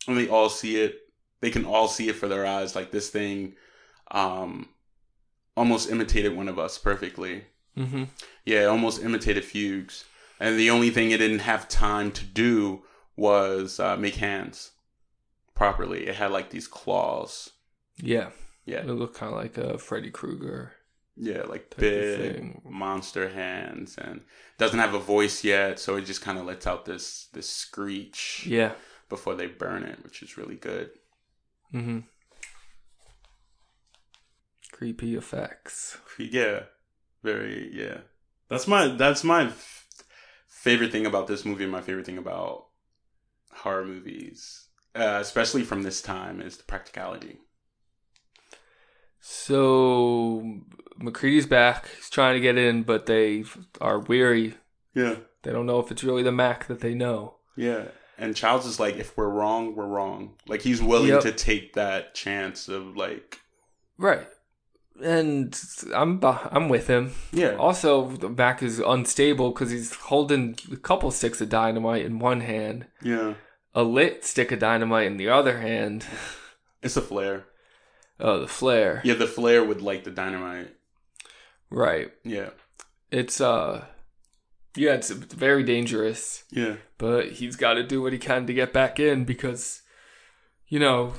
and they all see it. They can all see it for their eyes. Like this thing, um, almost imitated one of us perfectly. Mm-hmm. Yeah, it almost imitated Fuchs, and the only thing it didn't have time to do was uh, make hands properly. It had like these claws. Yeah. Yeah, It looked kind of like a Freddy Krueger. Yeah, like big monster hands, and doesn't have a voice yet, so it just kind of lets out this this screech Yeah. before they burn it, which is really good. Mm-hmm. Creepy effects. Yeah, very yeah. That's my that's my f- favorite thing about this movie. and My favorite thing about horror movies, uh, especially from this time, is the practicality. So McCready's back. He's trying to get in, but they are weary. Yeah, They don't know if it's really the Mac that they know. yeah. And Childs is like, if we're wrong, we're wrong. Like he's willing Yep. to take that chance of like, Right. And I'm I'm with him. yeah, Also, the Mac is unstable because he's holding a couple sticks of dynamite in one hand, yeah. a lit stick of dynamite in the other hand. It's a flare. Oh, the flare. Yeah, the flare would light the dynamite. Right. Yeah, It's uh, yeah, it's very dangerous. yeah, but he's got to do what he can to get back in because, you know,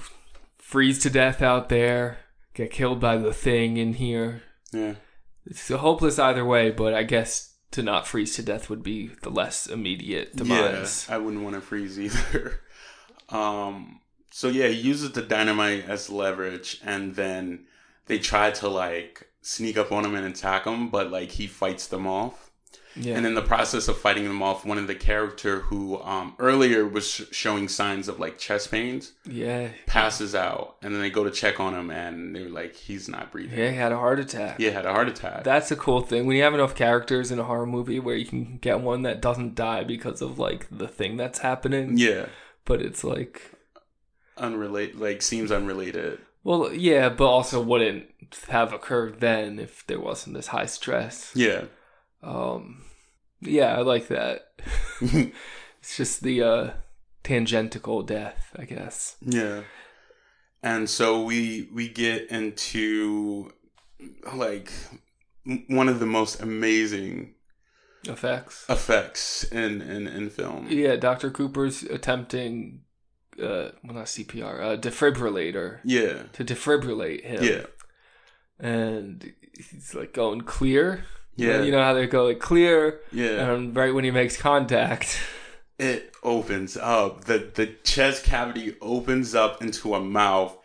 freeze to death out there, get killed by the thing in here. yeah. It's hopeless either way, but I guess to not freeze to death would be the less immediate demise. Yeah, I wouldn't want to freeze either. um, so yeah, he uses the dynamite as leverage, and then they try to like sneak up on him and attack him, but like he fights them off. Yeah. And in the process of fighting them off, one of the character who um, earlier was sh- showing signs of like chest pains yeah. passes out, and then they go to check on him, and they're like, he's not breathing. Yeah, he had a heart attack. He had a heart attack. That's a cool thing when you have enough characters in a horror movie where you can get one that doesn't die because of like the thing that's happening. yeah, But it's like unrelated. Like seems unrelated. Well, yeah, but also wouldn't have occurred then if there wasn't this high stress. Yeah. Um, yeah, I like that. it's just the uh, tangential death, I guess. Yeah. And so we we get into like one of the most amazing Effects. effects in in, in film. Yeah, Dr. Copper's attempting, uh, well, not CPR, uh, defibrillator Yeah. to defibrillate him. Yeah. And he's like going clear. Yeah. You know how they go like clear, Yeah. and right when he makes contact. It opens up. The the chest cavity opens up into a mouth.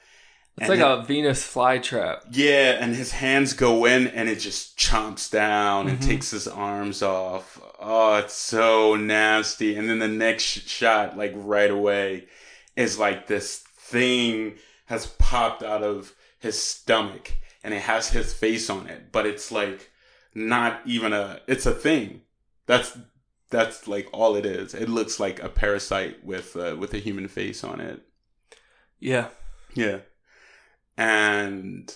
It's like it- a Venus flytrap. Yeah, and his hands go in and it just chomps down and Mhm. takes his arms off. Oh, it's so nasty. And then the next shot, like right away, is like this thing has popped out of his stomach and it has his face on it, but it's like not even a, it's a thing. That's, that's like all it is. It looks like a parasite with, uh, with a human face on it. Yeah. Yeah. And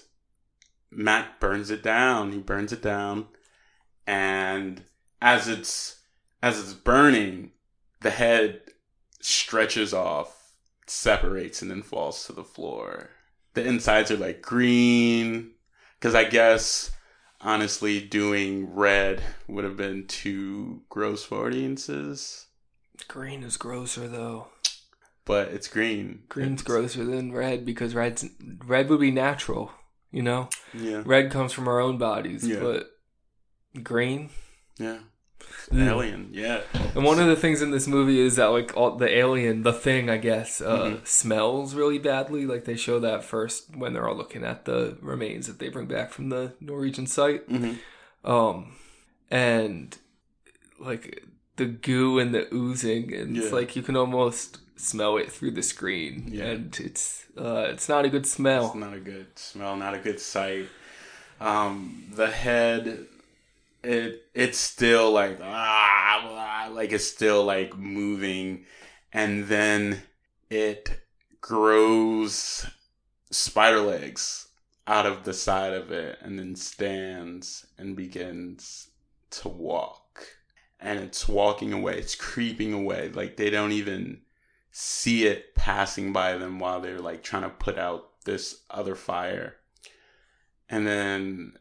Mac burns it down. He burns it down. And as it's as it's burning, the head stretches off, separates, and then falls to the floor. The insides are like green. Cause I guess honestly doing red would have been too gross for audiences. Green is grosser though. But it's green. Green's It's- grosser than red because red's red would be natural, you know. Yeah. Red comes from our own bodies, Yeah. but green. Yeah. Mm. Alien, yeah. And one of the things in this movie is that like all, the alien, the thing, I guess, uh, Mhm. smells really badly. Like they show that first when they're all looking at the remains that they bring back from the Norwegian site. hmm Um, and like the goo and the oozing, and it's like you can almost smell it through the screen, Yeah. and it's uh, it's not a good smell. It's not a good smell, not a good sight. Um, the head, it it's still like ah, like it's still like moving, and then it grows spider legs out of the side of it, and then stands and begins to walk, and it's walking away. It's creeping away. Like they don't even see it passing by them while they're like trying to put out this other fire and then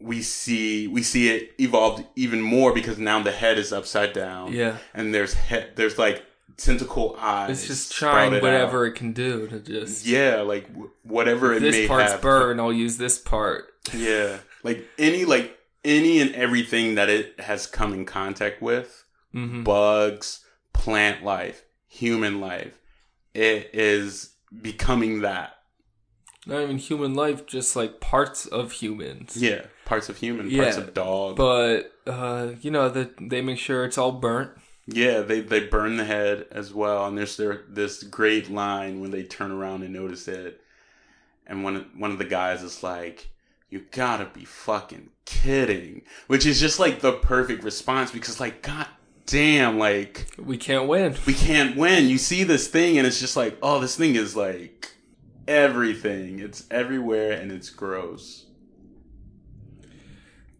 we see we see it evolved even more because now the head is upside down Yeah, and there's head there's like tentacle eyes it's just trying whatever out. it can do to just yeah like w- whatever it this part's have burn. I'll use this part. yeah like any like any and everything that it has come in contact with hmm bugs plant life human life it is becoming that Not even human life, just like parts of humans. Yeah, parts of human, parts Yeah, of dog. But uh, you know that they make sure it's all burnt. Yeah, they they burn the head as well, and there's there this great line when they turn around and notice it, and one one of the guys is like, "You gotta be fucking kidding," which is just like the perfect response because like, god damn, like We can't win. we can't win. You see this thing, and it's just like, oh, this thing is like everything. It's everywhere, and it's gross.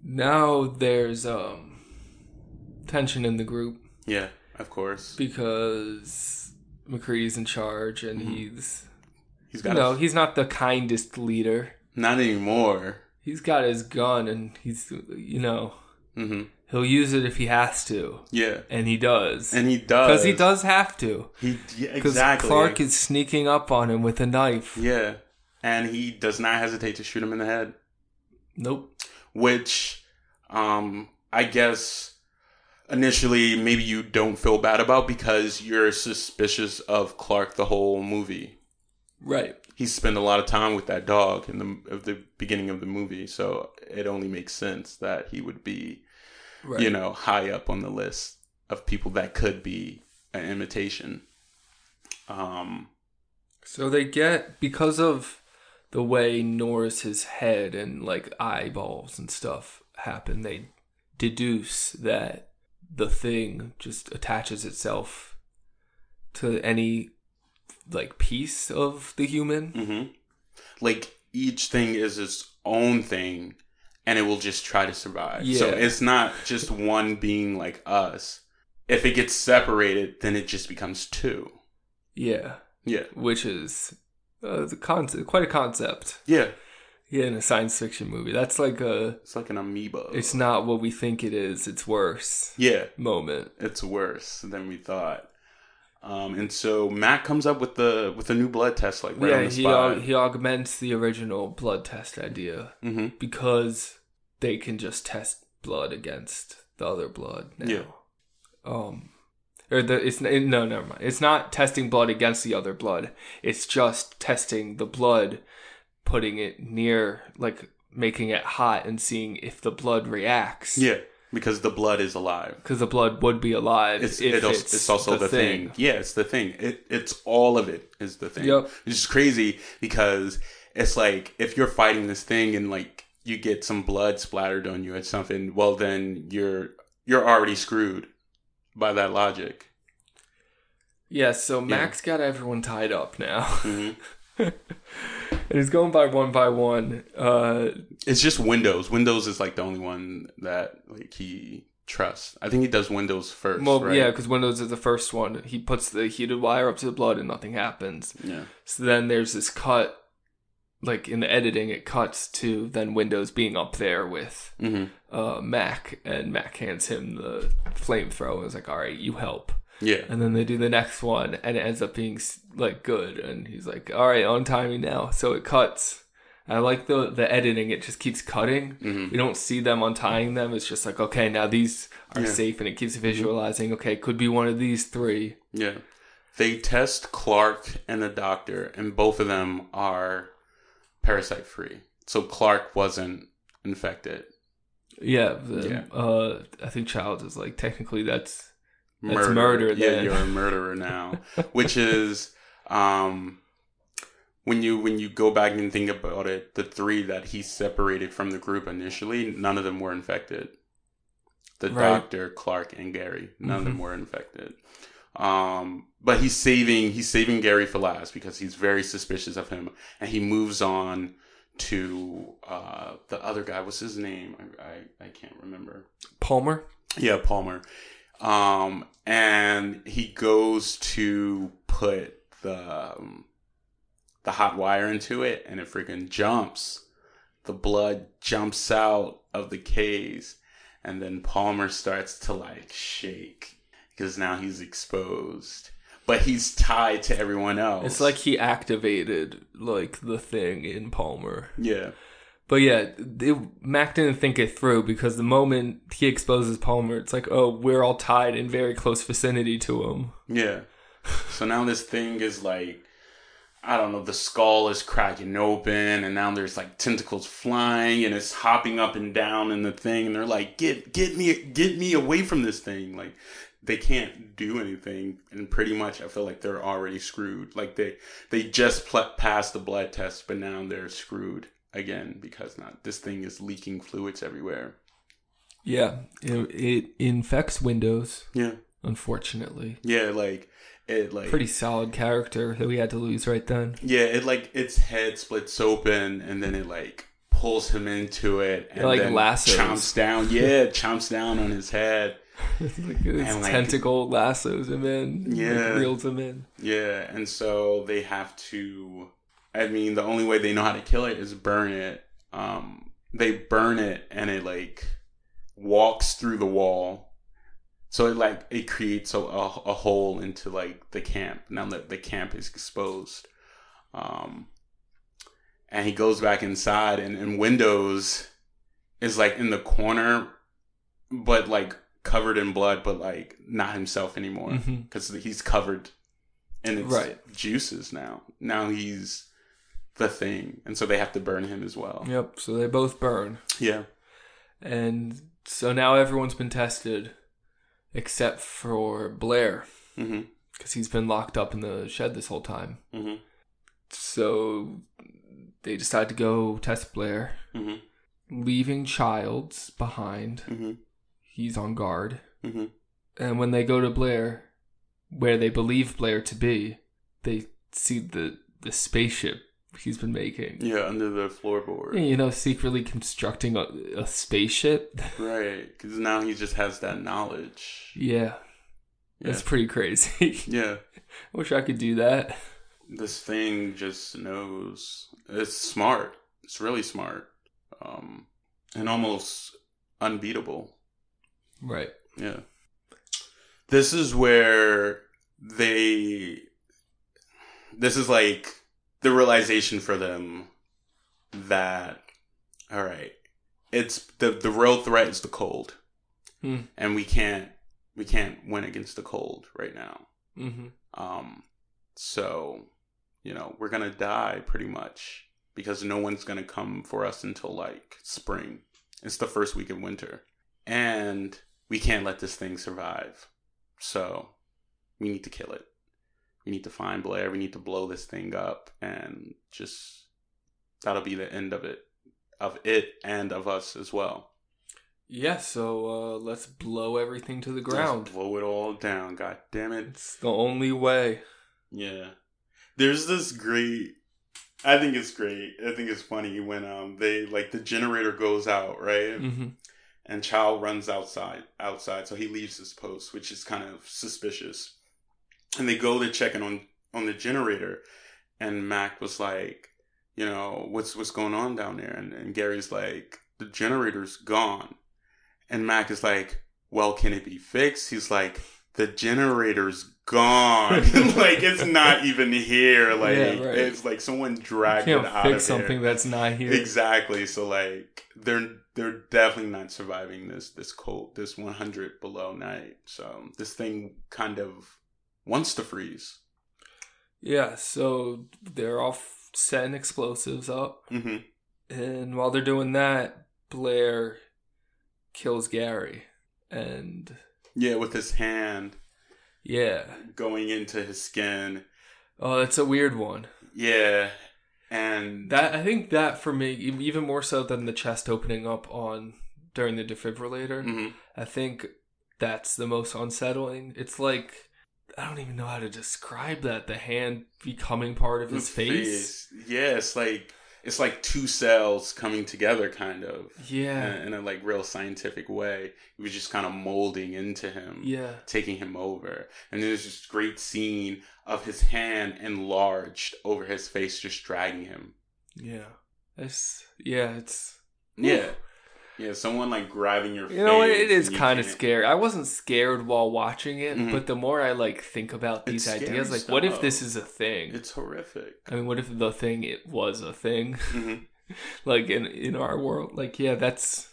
Now there's um tension in the group Yeah, of course. because McCready's in charge and Mm-hmm. he's He's you got know, a, he's not the kindest leader. not anymore. He's got his gun and he's you know, mm-hmm. he'll use it if he has to. Yeah, And he does. and he does Because he does have to. He yeah, Because exactly. Clark is sneaking up on him with a knife. Yeah. And he does not hesitate to shoot him in the head, Nope. Which um I guess initially maybe you don't feel bad about because you're suspicious of Clark the whole movie. Right. He spent a lot of time with that dog in the of the beginning of the movie, so it only makes sense that he would be, Right. you know, high up on the list of people that could be an imitation. Um So they get because of the way Norris's head and like eyeballs and stuff happen, they deduce that the thing just attaches itself to any like piece of the human. hmm Like each thing is its own thing, and it will just try to survive. So it's not just one being like us. If it gets separated, then it just becomes two. Yeah, Yeah, which is uh, the concept, quite a concept. yeah. Yeah, in a science fiction movie, that's like a. It's like an amoeba. It's not what we think it is. It's worse. yeah, Moment. it's worse than we thought. Um, and so Mac comes up with the with a new blood test, like right yeah, on the he spot. aug- he augments the original blood test idea hmm because they can just test blood against the other blood now. Yeah. Um, or the it's no, never mind. It's not testing blood against the other blood. It's just testing the blood, putting it near, like making it hot and seeing if the blood reacts. Yeah, because the blood is alive. because the blood would be alive It's if it als- it's, it's, also the, thing. Yeah, it's the thing. It it's all of it is the thing. Yep. Which is crazy because it's like if you're fighting this thing and like you get some blood splattered on you at something, well then you're you're already screwed by that logic. Yeah, so Mac's got everyone tied up now. hmm and he's going by one by one. Uh, It's just Windows. Windows is like the only one that like he trusts. I think he does Windows first. well, right? yeah, because Windows is the first one. He puts the heated wire up to the blood and nothing happens. Yeah. So then there's this cut, like in the editing, it cuts to then Windows being up there with hmm uh, Mac, and Mac hands him the flamethrower. and is like, "All right, you help." Yeah. And then they do the next one, and it ends up being like good. And he's like, "All right, untie me now." So it cuts. I like the the editing; it just keeps cutting. Mhm. We don't see them untying them. It's just like, okay, now these are Yeah. safe, and it keeps visualizing. Okay, could be one of these three. Yeah. They test Clark and the doctor, and both of them are parasite free. So Clark wasn't infected. Yeah, the, Yeah. Uh, I think Childs is like technically that's That's murder, Yeah, then. you're a murderer now. Which is um when you when you go back and think about it, the three that he separated from the group initially, none of them were infected. The Right. doctor, Clark, and Gary, none of them were infected. Um, but he's saving he's saving Gary for last because he's very suspicious of him, and he moves on to uh, the other guy. What's his name? I, I I can't remember. Palmer. Yeah, Palmer. Um, and he goes to put the um, the hot wire into it, and it freaking jumps. The blood jumps out of the case, and then Palmer starts to like shake because now he's exposed. But he's tied to everyone else. It's like he activated like the thing in Palmer. yeah, But yeah, it, Mac didn't think it through because the moment he exposes Palmer, it's like, oh, we're all tied in very close vicinity to him. Yeah. So now this thing is like, I don't know, the skull is cracking open, and now there's like tentacles flying, and it's hopping up and down in the thing, and they're like, get get me get me away from this thing, like they can't do anything, and pretty much I feel like they're already screwed. Like they they just pl- passed the blood test, but now they're screwed again because now this thing is leaking fluids everywhere. Yeah, it, it infects Windows. Yeah, Unfortunately, yeah, like it like pretty solid character that we had to lose right then. Yeah, it like its head splits open and then it like pulls him into it and like then lassos. chomps down. Yeah, chomps down on his head. like its And, like- tentacle lassos him in, like, Yeah. reels him in. Yeah, and so they have to. I mean, the only way they know how to kill it is burn it. Um, they burn it and it like walks through the wall. So it like it creates a, a, a hole into like the camp. Now that the camp is exposed, um, and he goes back inside, and, and Windows is like in the corner, but like covered in blood, but like not himself anymore because he's covered in its Right. juices now. Now he's the thing, and so they have to burn him as well. Yep. So they both burn, Yeah, and so now everyone's been tested, except for Blair, because he's been locked up in the shed this whole time. hmm So they decide to go test Blair, hmm leaving Childs behind. hmm He's on guard. hmm And when they go to Blair, where they believe Blair to be, they see the the spaceship he's been making. yeah, under the floorboard. You know, secretly constructing a, a spaceship. Right, because now he just has that knowledge. yeah, Yeah. that's pretty crazy. Yeah, I Wish I could do that. this thing just knows. It's smart. It's really smart, um, and almost unbeatable. Right. Yeah. This is where they. This is like the realization for them that, all right, it's the the real threat is the cold, Hmm. and we can't we can't win against the cold right now. Mm-hmm. Um, so, you know, we're gonna die pretty much because no one's gonna come for us until like spring. It's the first week of winter, and we can't let this thing survive. So, we need to kill it. We need to find Blair. We need to blow this thing up, and just that'll be the end of it, of it, and of us as well. Yeah. So uh, let's blow everything to the ground. Just blow it all down. God damn it! It's the only way. Yeah. There's this great I think it's great. I think it's funny when um they like the generator goes out, right? Mm-hmm. And Chow runs outside outside, so he leaves his post, which is kind of suspicious. And they go to check in on on the generator and Mac was like, you know, what's what's going on down there? And, and Gary's like, the generator's gone. And Mac is like, well, can it be fixed? He's like, the generator's gone. like it's not even here. Like Yeah, right. it's like someone dragged it out fix of something there. that's not here. Exactly. So like they're they're definitely not surviving this this cold this 100 below night. So this thing kind of wants to freeze. Yeah. So they're off setting explosives up. hmm And while they're doing that, Blair kills Gary. And Yeah, with his hand yeah. going into his skin. Oh, that's a weird one. Yeah, and That I think that for me, even more so than the chest opening up on during the defibrillator, Mhm. I think that's the most unsettling. It's like I don't even know how to describe that. The hand becoming part of his The face. Yeah, it's like it's like two cells coming together, kind of. Yeah. in, in a like real scientific way. it was just kind of molding into him, Yeah. taking him over. And there's this great scene of his hand enlarged over his face, just dragging him. Yeah. It's yeah, it's Yeah, yeah. Someone like grabbing your. You know, it is kind of scary. I wasn't scared while watching it, Mhm. but the more I like think about these It's ideas, like, what if this is a thing? It's horrific. I mean, what if the thing it was a thing, Mhm. like in in our world? Like, yeah, that's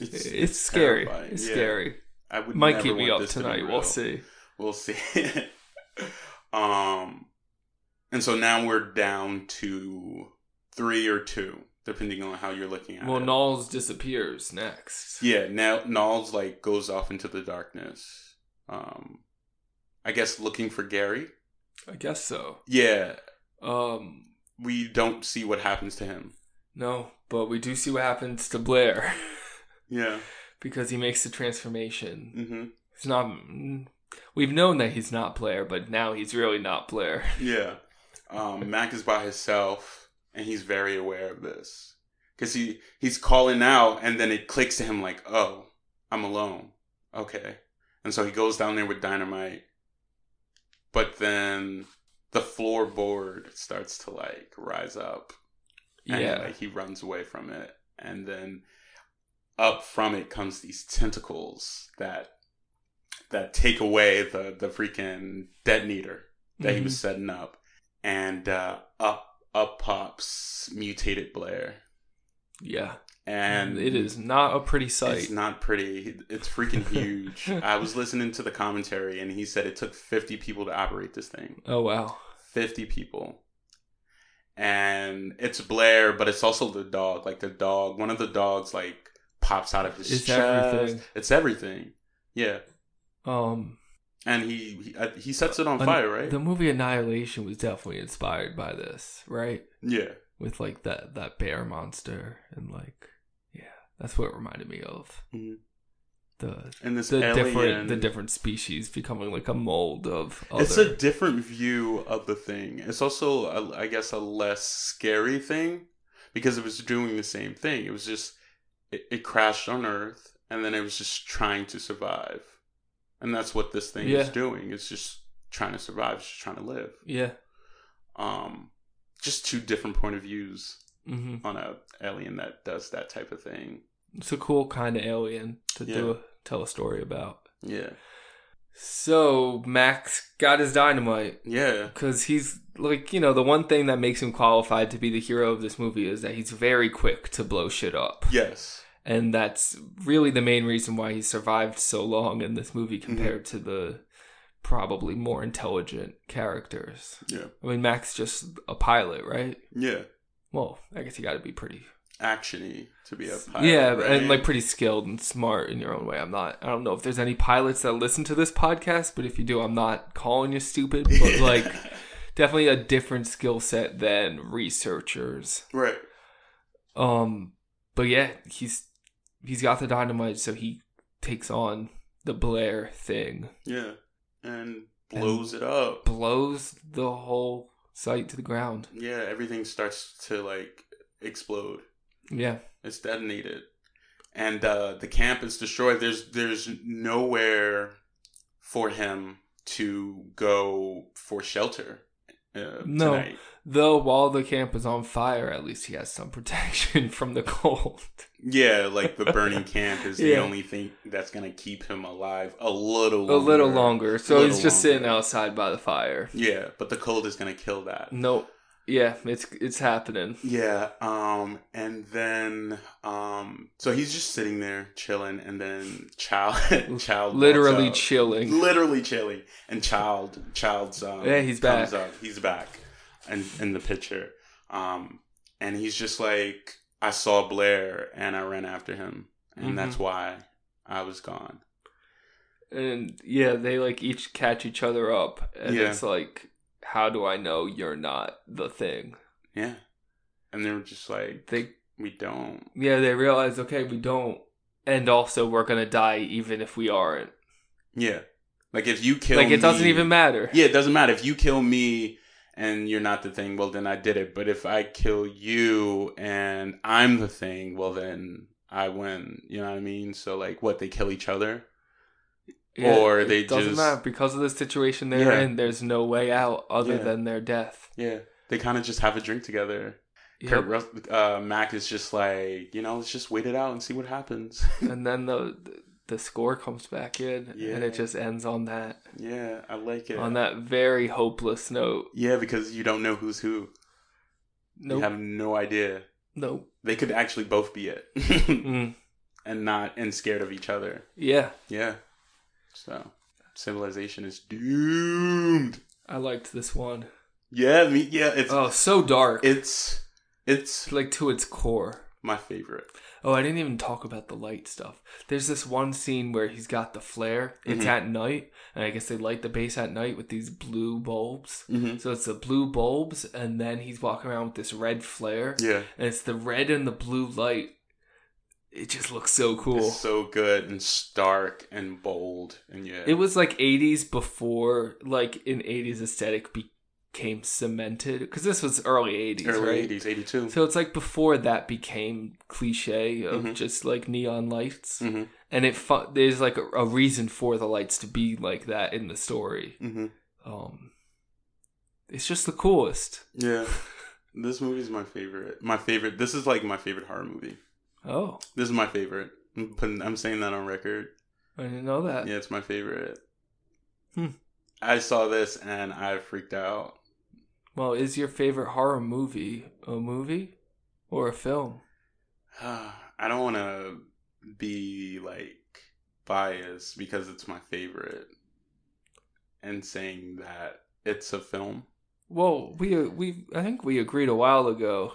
It's, it's, scary. terrifying. It's Yeah. scary. I would Might never keep me up this to tonight. We'll see. We'll see. um, and so now we're down to three or two, depending on how you're looking at it. Well, it. Nauls disappears next. Yeah, now Nauls like goes off into the darkness. um, I guess looking for Gary. I guess so. Yeah, Um, we don't see what happens to him. no, but we do see what happens to Blair Yeah. because he makes the transformation. hmm He's not. We've known that he's not Blair, but now he's really not Blair. Yeah. Um, Mac is by himself, and he's very aware of this. Because he he's calling out, and then it clicks to him like, "Oh, I'm alone." Okay, and so he goes down there with dynamite, but then the floorboard starts to like rise up, and Yeah. like he runs away from it, and then up from it comes these tentacles that that take away the the freaking detonator that he was setting up, and uh, up up pops mutated Blair, Yeah. and it is not a pretty sight. It's not pretty. It's freaking huge. I was listening to the commentary, and he said it took fifty people to operate this thing. oh wow. 50 people. And it's Blair, but it's also the dog. Like the dog, one of the dogs like pops out of his It's chest. everything. It's everything. Yeah. Um, And he he, he sets it on an- fire, right? The movie Annihilation was definitely inspired by this, right? yeah. With like that that bear monster and like, yeah, that's what it reminded me of. Mhm. The And this the alien, different the different species becoming like a mold of other. It's a different view of the thing. It's also, a, I guess, a less scary thing because it was doing the same thing. It was just it, it crashed on Earth, and then it was just trying to survive, and that's what this thing is doing. It's just trying to survive, it's just trying to live. yeah. Um, just two different point of views hmm on a alien that does that type of thing. It's a cool kind of alien to do a, tell a story about. Yeah, So Mac's got his dynamite yeah, because he's like you know the one thing that makes him qualified to be the hero of this movie is that he's very quick to blow shit up. yes, and that's really the main reason why he survived so long in this movie compared to the probably more intelligent characters. yeah, I mean, Mac's just a pilot, right? yeah. Well, I guess you got to be pretty, Actiony to be a pilot, yeah, right? and like pretty skilled and smart in your own way. I'm not. I don't know if there's any pilots that listen to this podcast, but if you do, I'm not calling you stupid, but like definitely a different skill set than researchers. right. Um, but yeah, he's he's got the dynamite, so he takes on the Blair thing, Yeah. And blows it up. blows the whole site to the ground. Yeah, everything starts to like explode. Yeah, It's detonated. And uh the camp is destroyed. There's there's nowhere for him to go for shelter uh, No. tonight. though while the camp is on fire, at least he has some protection from the cold. Yeah, like the burning camp is the only thing that's gonna keep him alive a little A longer. little longer, so A he's little just sitting outside by the fire. Yeah, but the cold is gonna kill that. Nope. Yeah, it's it's happening. Yeah, um, and then um, so he's just sitting there chilling, and then child, child, Literally chilling. literally chilling, and child, Childs um, Yeah, he's comes back. Up. He's back, and in the picture, um, and he's just like, I saw Blair, and I ran after him, and Mhm. that's why I was gone. And yeah, they like each catch each other up, and Yeah. it's like, how do I know you're not the thing? Yeah, and they were just like, They we don't. yeah, they realize okay, we don't, and also we're gonna die even if we aren't. Yeah, like if you kill, like it doesn't me- even matter. Yeah, it doesn't matter if you kill me and you're not the thing. Well, then I did it. But if I kill you and I'm the thing, well, then I win. You know what I mean? So like, what they kill each other? Or it they doesn't just- matter because of the situation they're Yeah. in. There's no way out other Yeah. than their death. Yeah, they kind of just have a drink together. Yep. Kurt uh, Mac is just like, you know, let's just wait it out and see what happens. and then the the score comes back in, and Yeah. it just ends on that yeah, I like it. on that very hopeless note. Yeah, because you don't know who's who. Nope. You have no idea. nope. They could actually both be it, Mm. and not and scared of each other. Yeah, Yeah. So civilization is doomed. I liked this one. Yeah, me. Yeah, it's Oh, so dark. it's it's like to its core. my favorite. Oh, I didn't even talk about the light stuff. There's this one scene where he's got the flare. It's Mhm. at night, and I guess they light the base at night with these blue bulbs. Mm-hmm. So it's the blue bulbs, and then he's walking around with this red flare, Yeah, and it's the red and the blue light. It just looks so cool. it's so good and stark and bold and yeah. It was like 80s before, like an 80s aesthetic became cemented. Because this was early 80s, early right? eighties, eighty two. So it's like before that became cliche of Mhm. just like neon lights. Mm-hmm. And it fu- there's like a, a reason for the lights to be like that in the story. Mm-hmm. Um, it's just the coolest. Yeah, this movie's my favorite. My favorite. This is like my favorite horror movie. Oh, This is my favorite. I'm, putting, I'm saying that on record. I didn't know that. Yeah, it's my favorite. Hmm. I saw this and I freaked out. Well, is your favorite horror movie a movie or a film? I don't want to be like biased because it's my favorite and saying that it's a film. Well, we we I think we agreed a while ago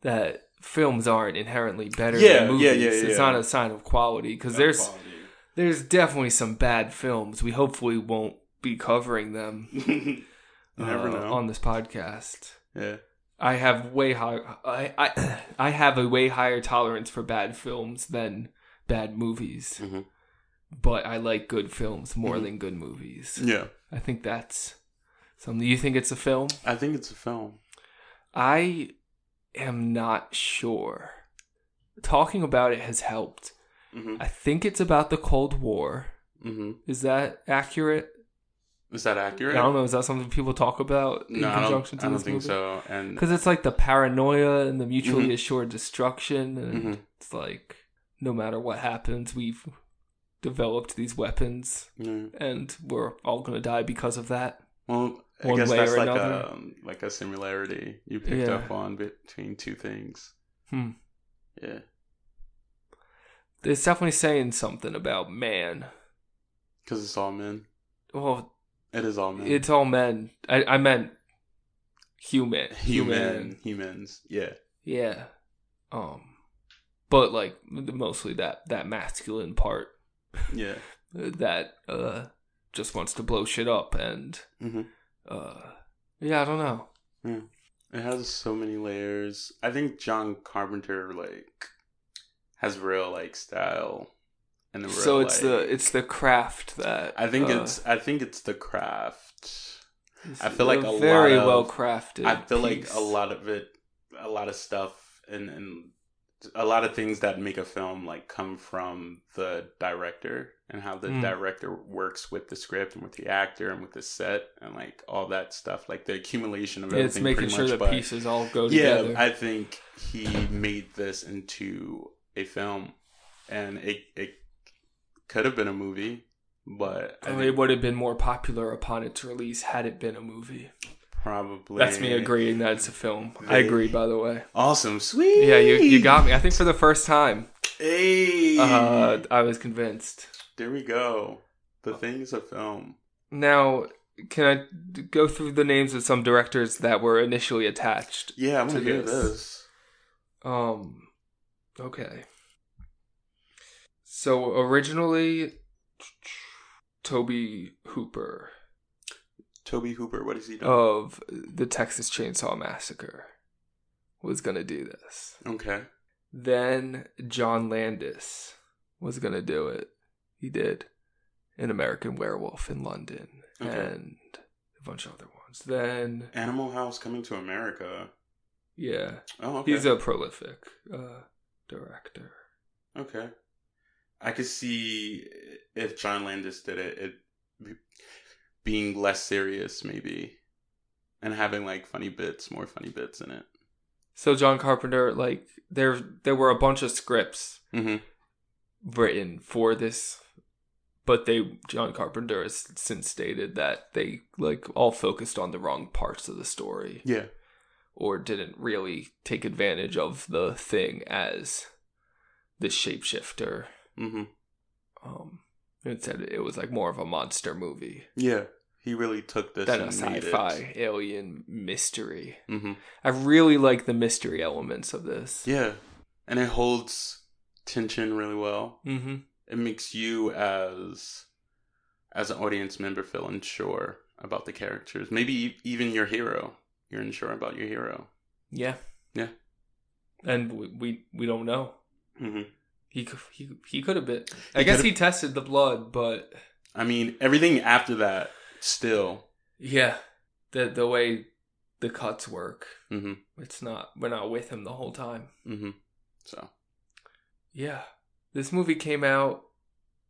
that films aren't inherently better Yeah, than yeah, movies. yeah, It's yeah. not a sign of quality because there's Quality. there's definitely some bad films. We hopefully won't be covering them never uh, know. on this podcast. yeah. I have way high I, I I have a way higher tolerance for bad films than bad movies. Mhm. But I like good films more Mhm. than good movies. Yeah. I think that's something. You think it's a film? I think it's a film. I am not sure. Talking about it has helped. hmm I think it's about the Cold War. hmm Is that accurate? Is that accurate? I don't know. Is that something people talk about in No, I don't, conjunction I don't this think movie? so. And Because it's like the paranoia and the mutually Mhm. assured destruction, and Mhm. it's like no matter what happens, we've developed these weapons, and we're all gonna die because of that. Well, I guess that's like another. a like a similarity you picked Yeah. up on between two things. Hmm. Yeah, It's definitely saying something about man. because it's all men. Well, It is all men. it's all men. I, I meant human. human humans. Yeah, Yeah. Um but like mostly that that masculine part yeah. that uh just wants to blow shit up and hmm uh yeah, I don't know. Yeah. It has so many layers. I think John Carpenter like has real like style and the real, so it's the it's the craft that I think uh, it's I think it's the craft. I feel like a very lot of- well crafted. I feel like a lot of it, a lot of stuff, and and a lot of things that make a film like come from the director and how the Mm. director works with the script and with the actor and with the set and like all that stuff, like the accumulation of It's everything. making pretty sure much, the but pieces all go yeah, together. I think he made this into a film, and it it could have been a movie, but I I mean, think it would have been more popular upon its release had it been a movie. Probably That's me agreeing that it's a film. I agree, by the way. Awesome, sweet. Yeah, you you got me. I think for the first time, Hey, uh, I was convinced. there we go. The thing is a film. Now, can I go through the names of some directors that were initially attached? Yeah, I'm To gonna hear this. this. Um, okay. So originally, Tobe Hooper Tobe Hooper, what is he doing? of the Texas Chainsaw Massacre was gonna do this. Okay. Then John Landis was gonna do it. He did an American Werewolf in London Okay. and a bunch of other ones. Then Animal House coming to America. yeah, Oh, okay. he's a prolific uh, director. okay. I could see if John Landis did it, it being less serious, maybe, and having like funny bits, more funny bits in it. So John Carpenter, like there, there were a bunch of scripts Mm-hmm. written for this, but they John Carpenter has since stated that they like all focused on the wrong parts of the story. Yeah. or didn't really take advantage of the thing as the shapeshifter. Mm-hmm. Um, instead, it was like more of a monster movie Yeah. He really took this than a and sci-fi alien mystery. Mm-hmm. I really like the mystery elements of this. Yeah. and it holds tension really well. Mm-hmm. It makes you as as an audience member feel unsure about the characters. Maybe even your hero. You're unsure about your hero. Yeah. Yeah. And we we, we don't know. hmm He could he, he could have been. I He guess he tested the blood, but I mean, everything after that still. yeah, the the way the cuts work, hmm it's not. We're not with him the whole time. hmm So Yeah, this movie came out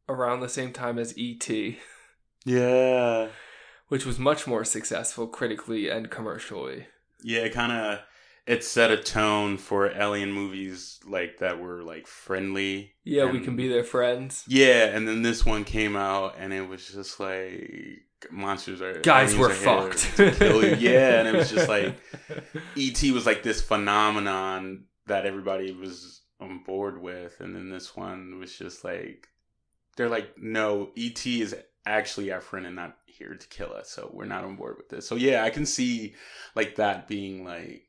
around the same time as E.T., yeah, which was much more successful critically and commercially. yeah. It kind of it set a tone for alien movies like that were like friendly. Yeah, we can be their friends. Yeah, and then this one came out, and it was just like monsters are Guys, we're fucked. to kill you. Yeah, and it was just like ET was like this phenomenon that everybody was on board with, and then this one was just like they're like, no, ET is actually our friend and not here to kill us, so we're not on board with this. So yeah, I can see like that being like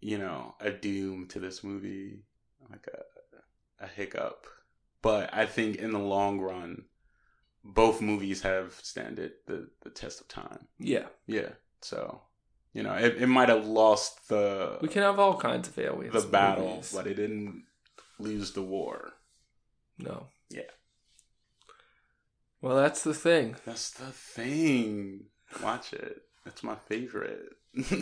you know a doom to this movie, like a a hiccup. But I think in the long run, both movies have standed the the test of time. yeah, Yeah. So, you know, it, it might have lost the we can have all kinds of aliens. the battle, movies. but it didn't lose the war. no. Yeah. Well, that's the thing. That's the thing. Watch it. It's my favorite.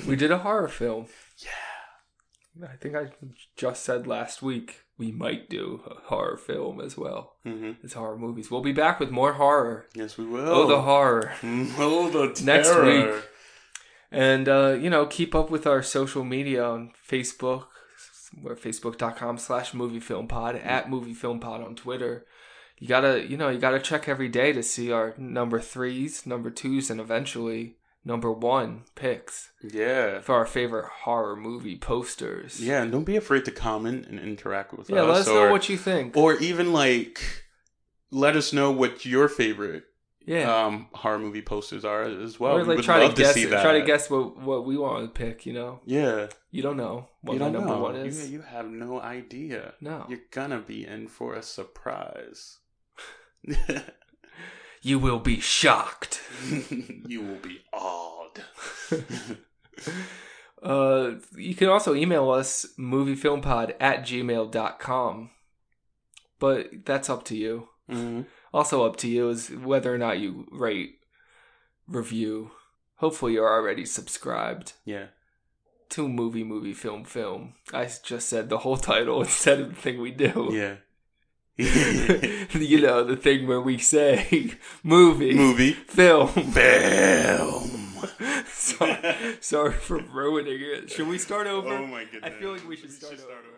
We did a horror film. yeah. I think I just said last week we might do a horror film as well hmm as horror movies. We'll be back with more horror. Yes, we will. Oh, the horror. Oh, the terror. Next week. And, uh, you know, keep up with our social media on Facebook. We're facebook.com slash moviefilmpod, at moviefilmpod on Twitter. You gotta, you know, you gotta check every day to see our number threes, number twos, and eventually number one picks Yeah. for our favorite horror movie posters. Yeah, and don't be afraid to comment and interact with Yeah, us. let us or, know what you think. Or even like, let us know what your favorite yeah. um, horror movie posters are as well. or We like would try love to guess see that. Try to guess what, what we want to pick, you know? Yeah, You don't know what you don't number know. one is. You, you have no idea. no. You're gonna be in for a surprise. You will be shocked. you will be awed. Uh, you can also email us moviefilmpod at gmail.com. But that's up to you. hmm Also up to you is whether or not you rate, review. Hopefully you're already subscribed Yeah. to Movie Movie Film Film. I just said the whole title instead of the thing we do. Yeah. you know, the thing where we say movie, Movie. film. Film. sorry, sorry for ruining it. Should we start over? Oh my goodness. I feel like we should We start should start over. over.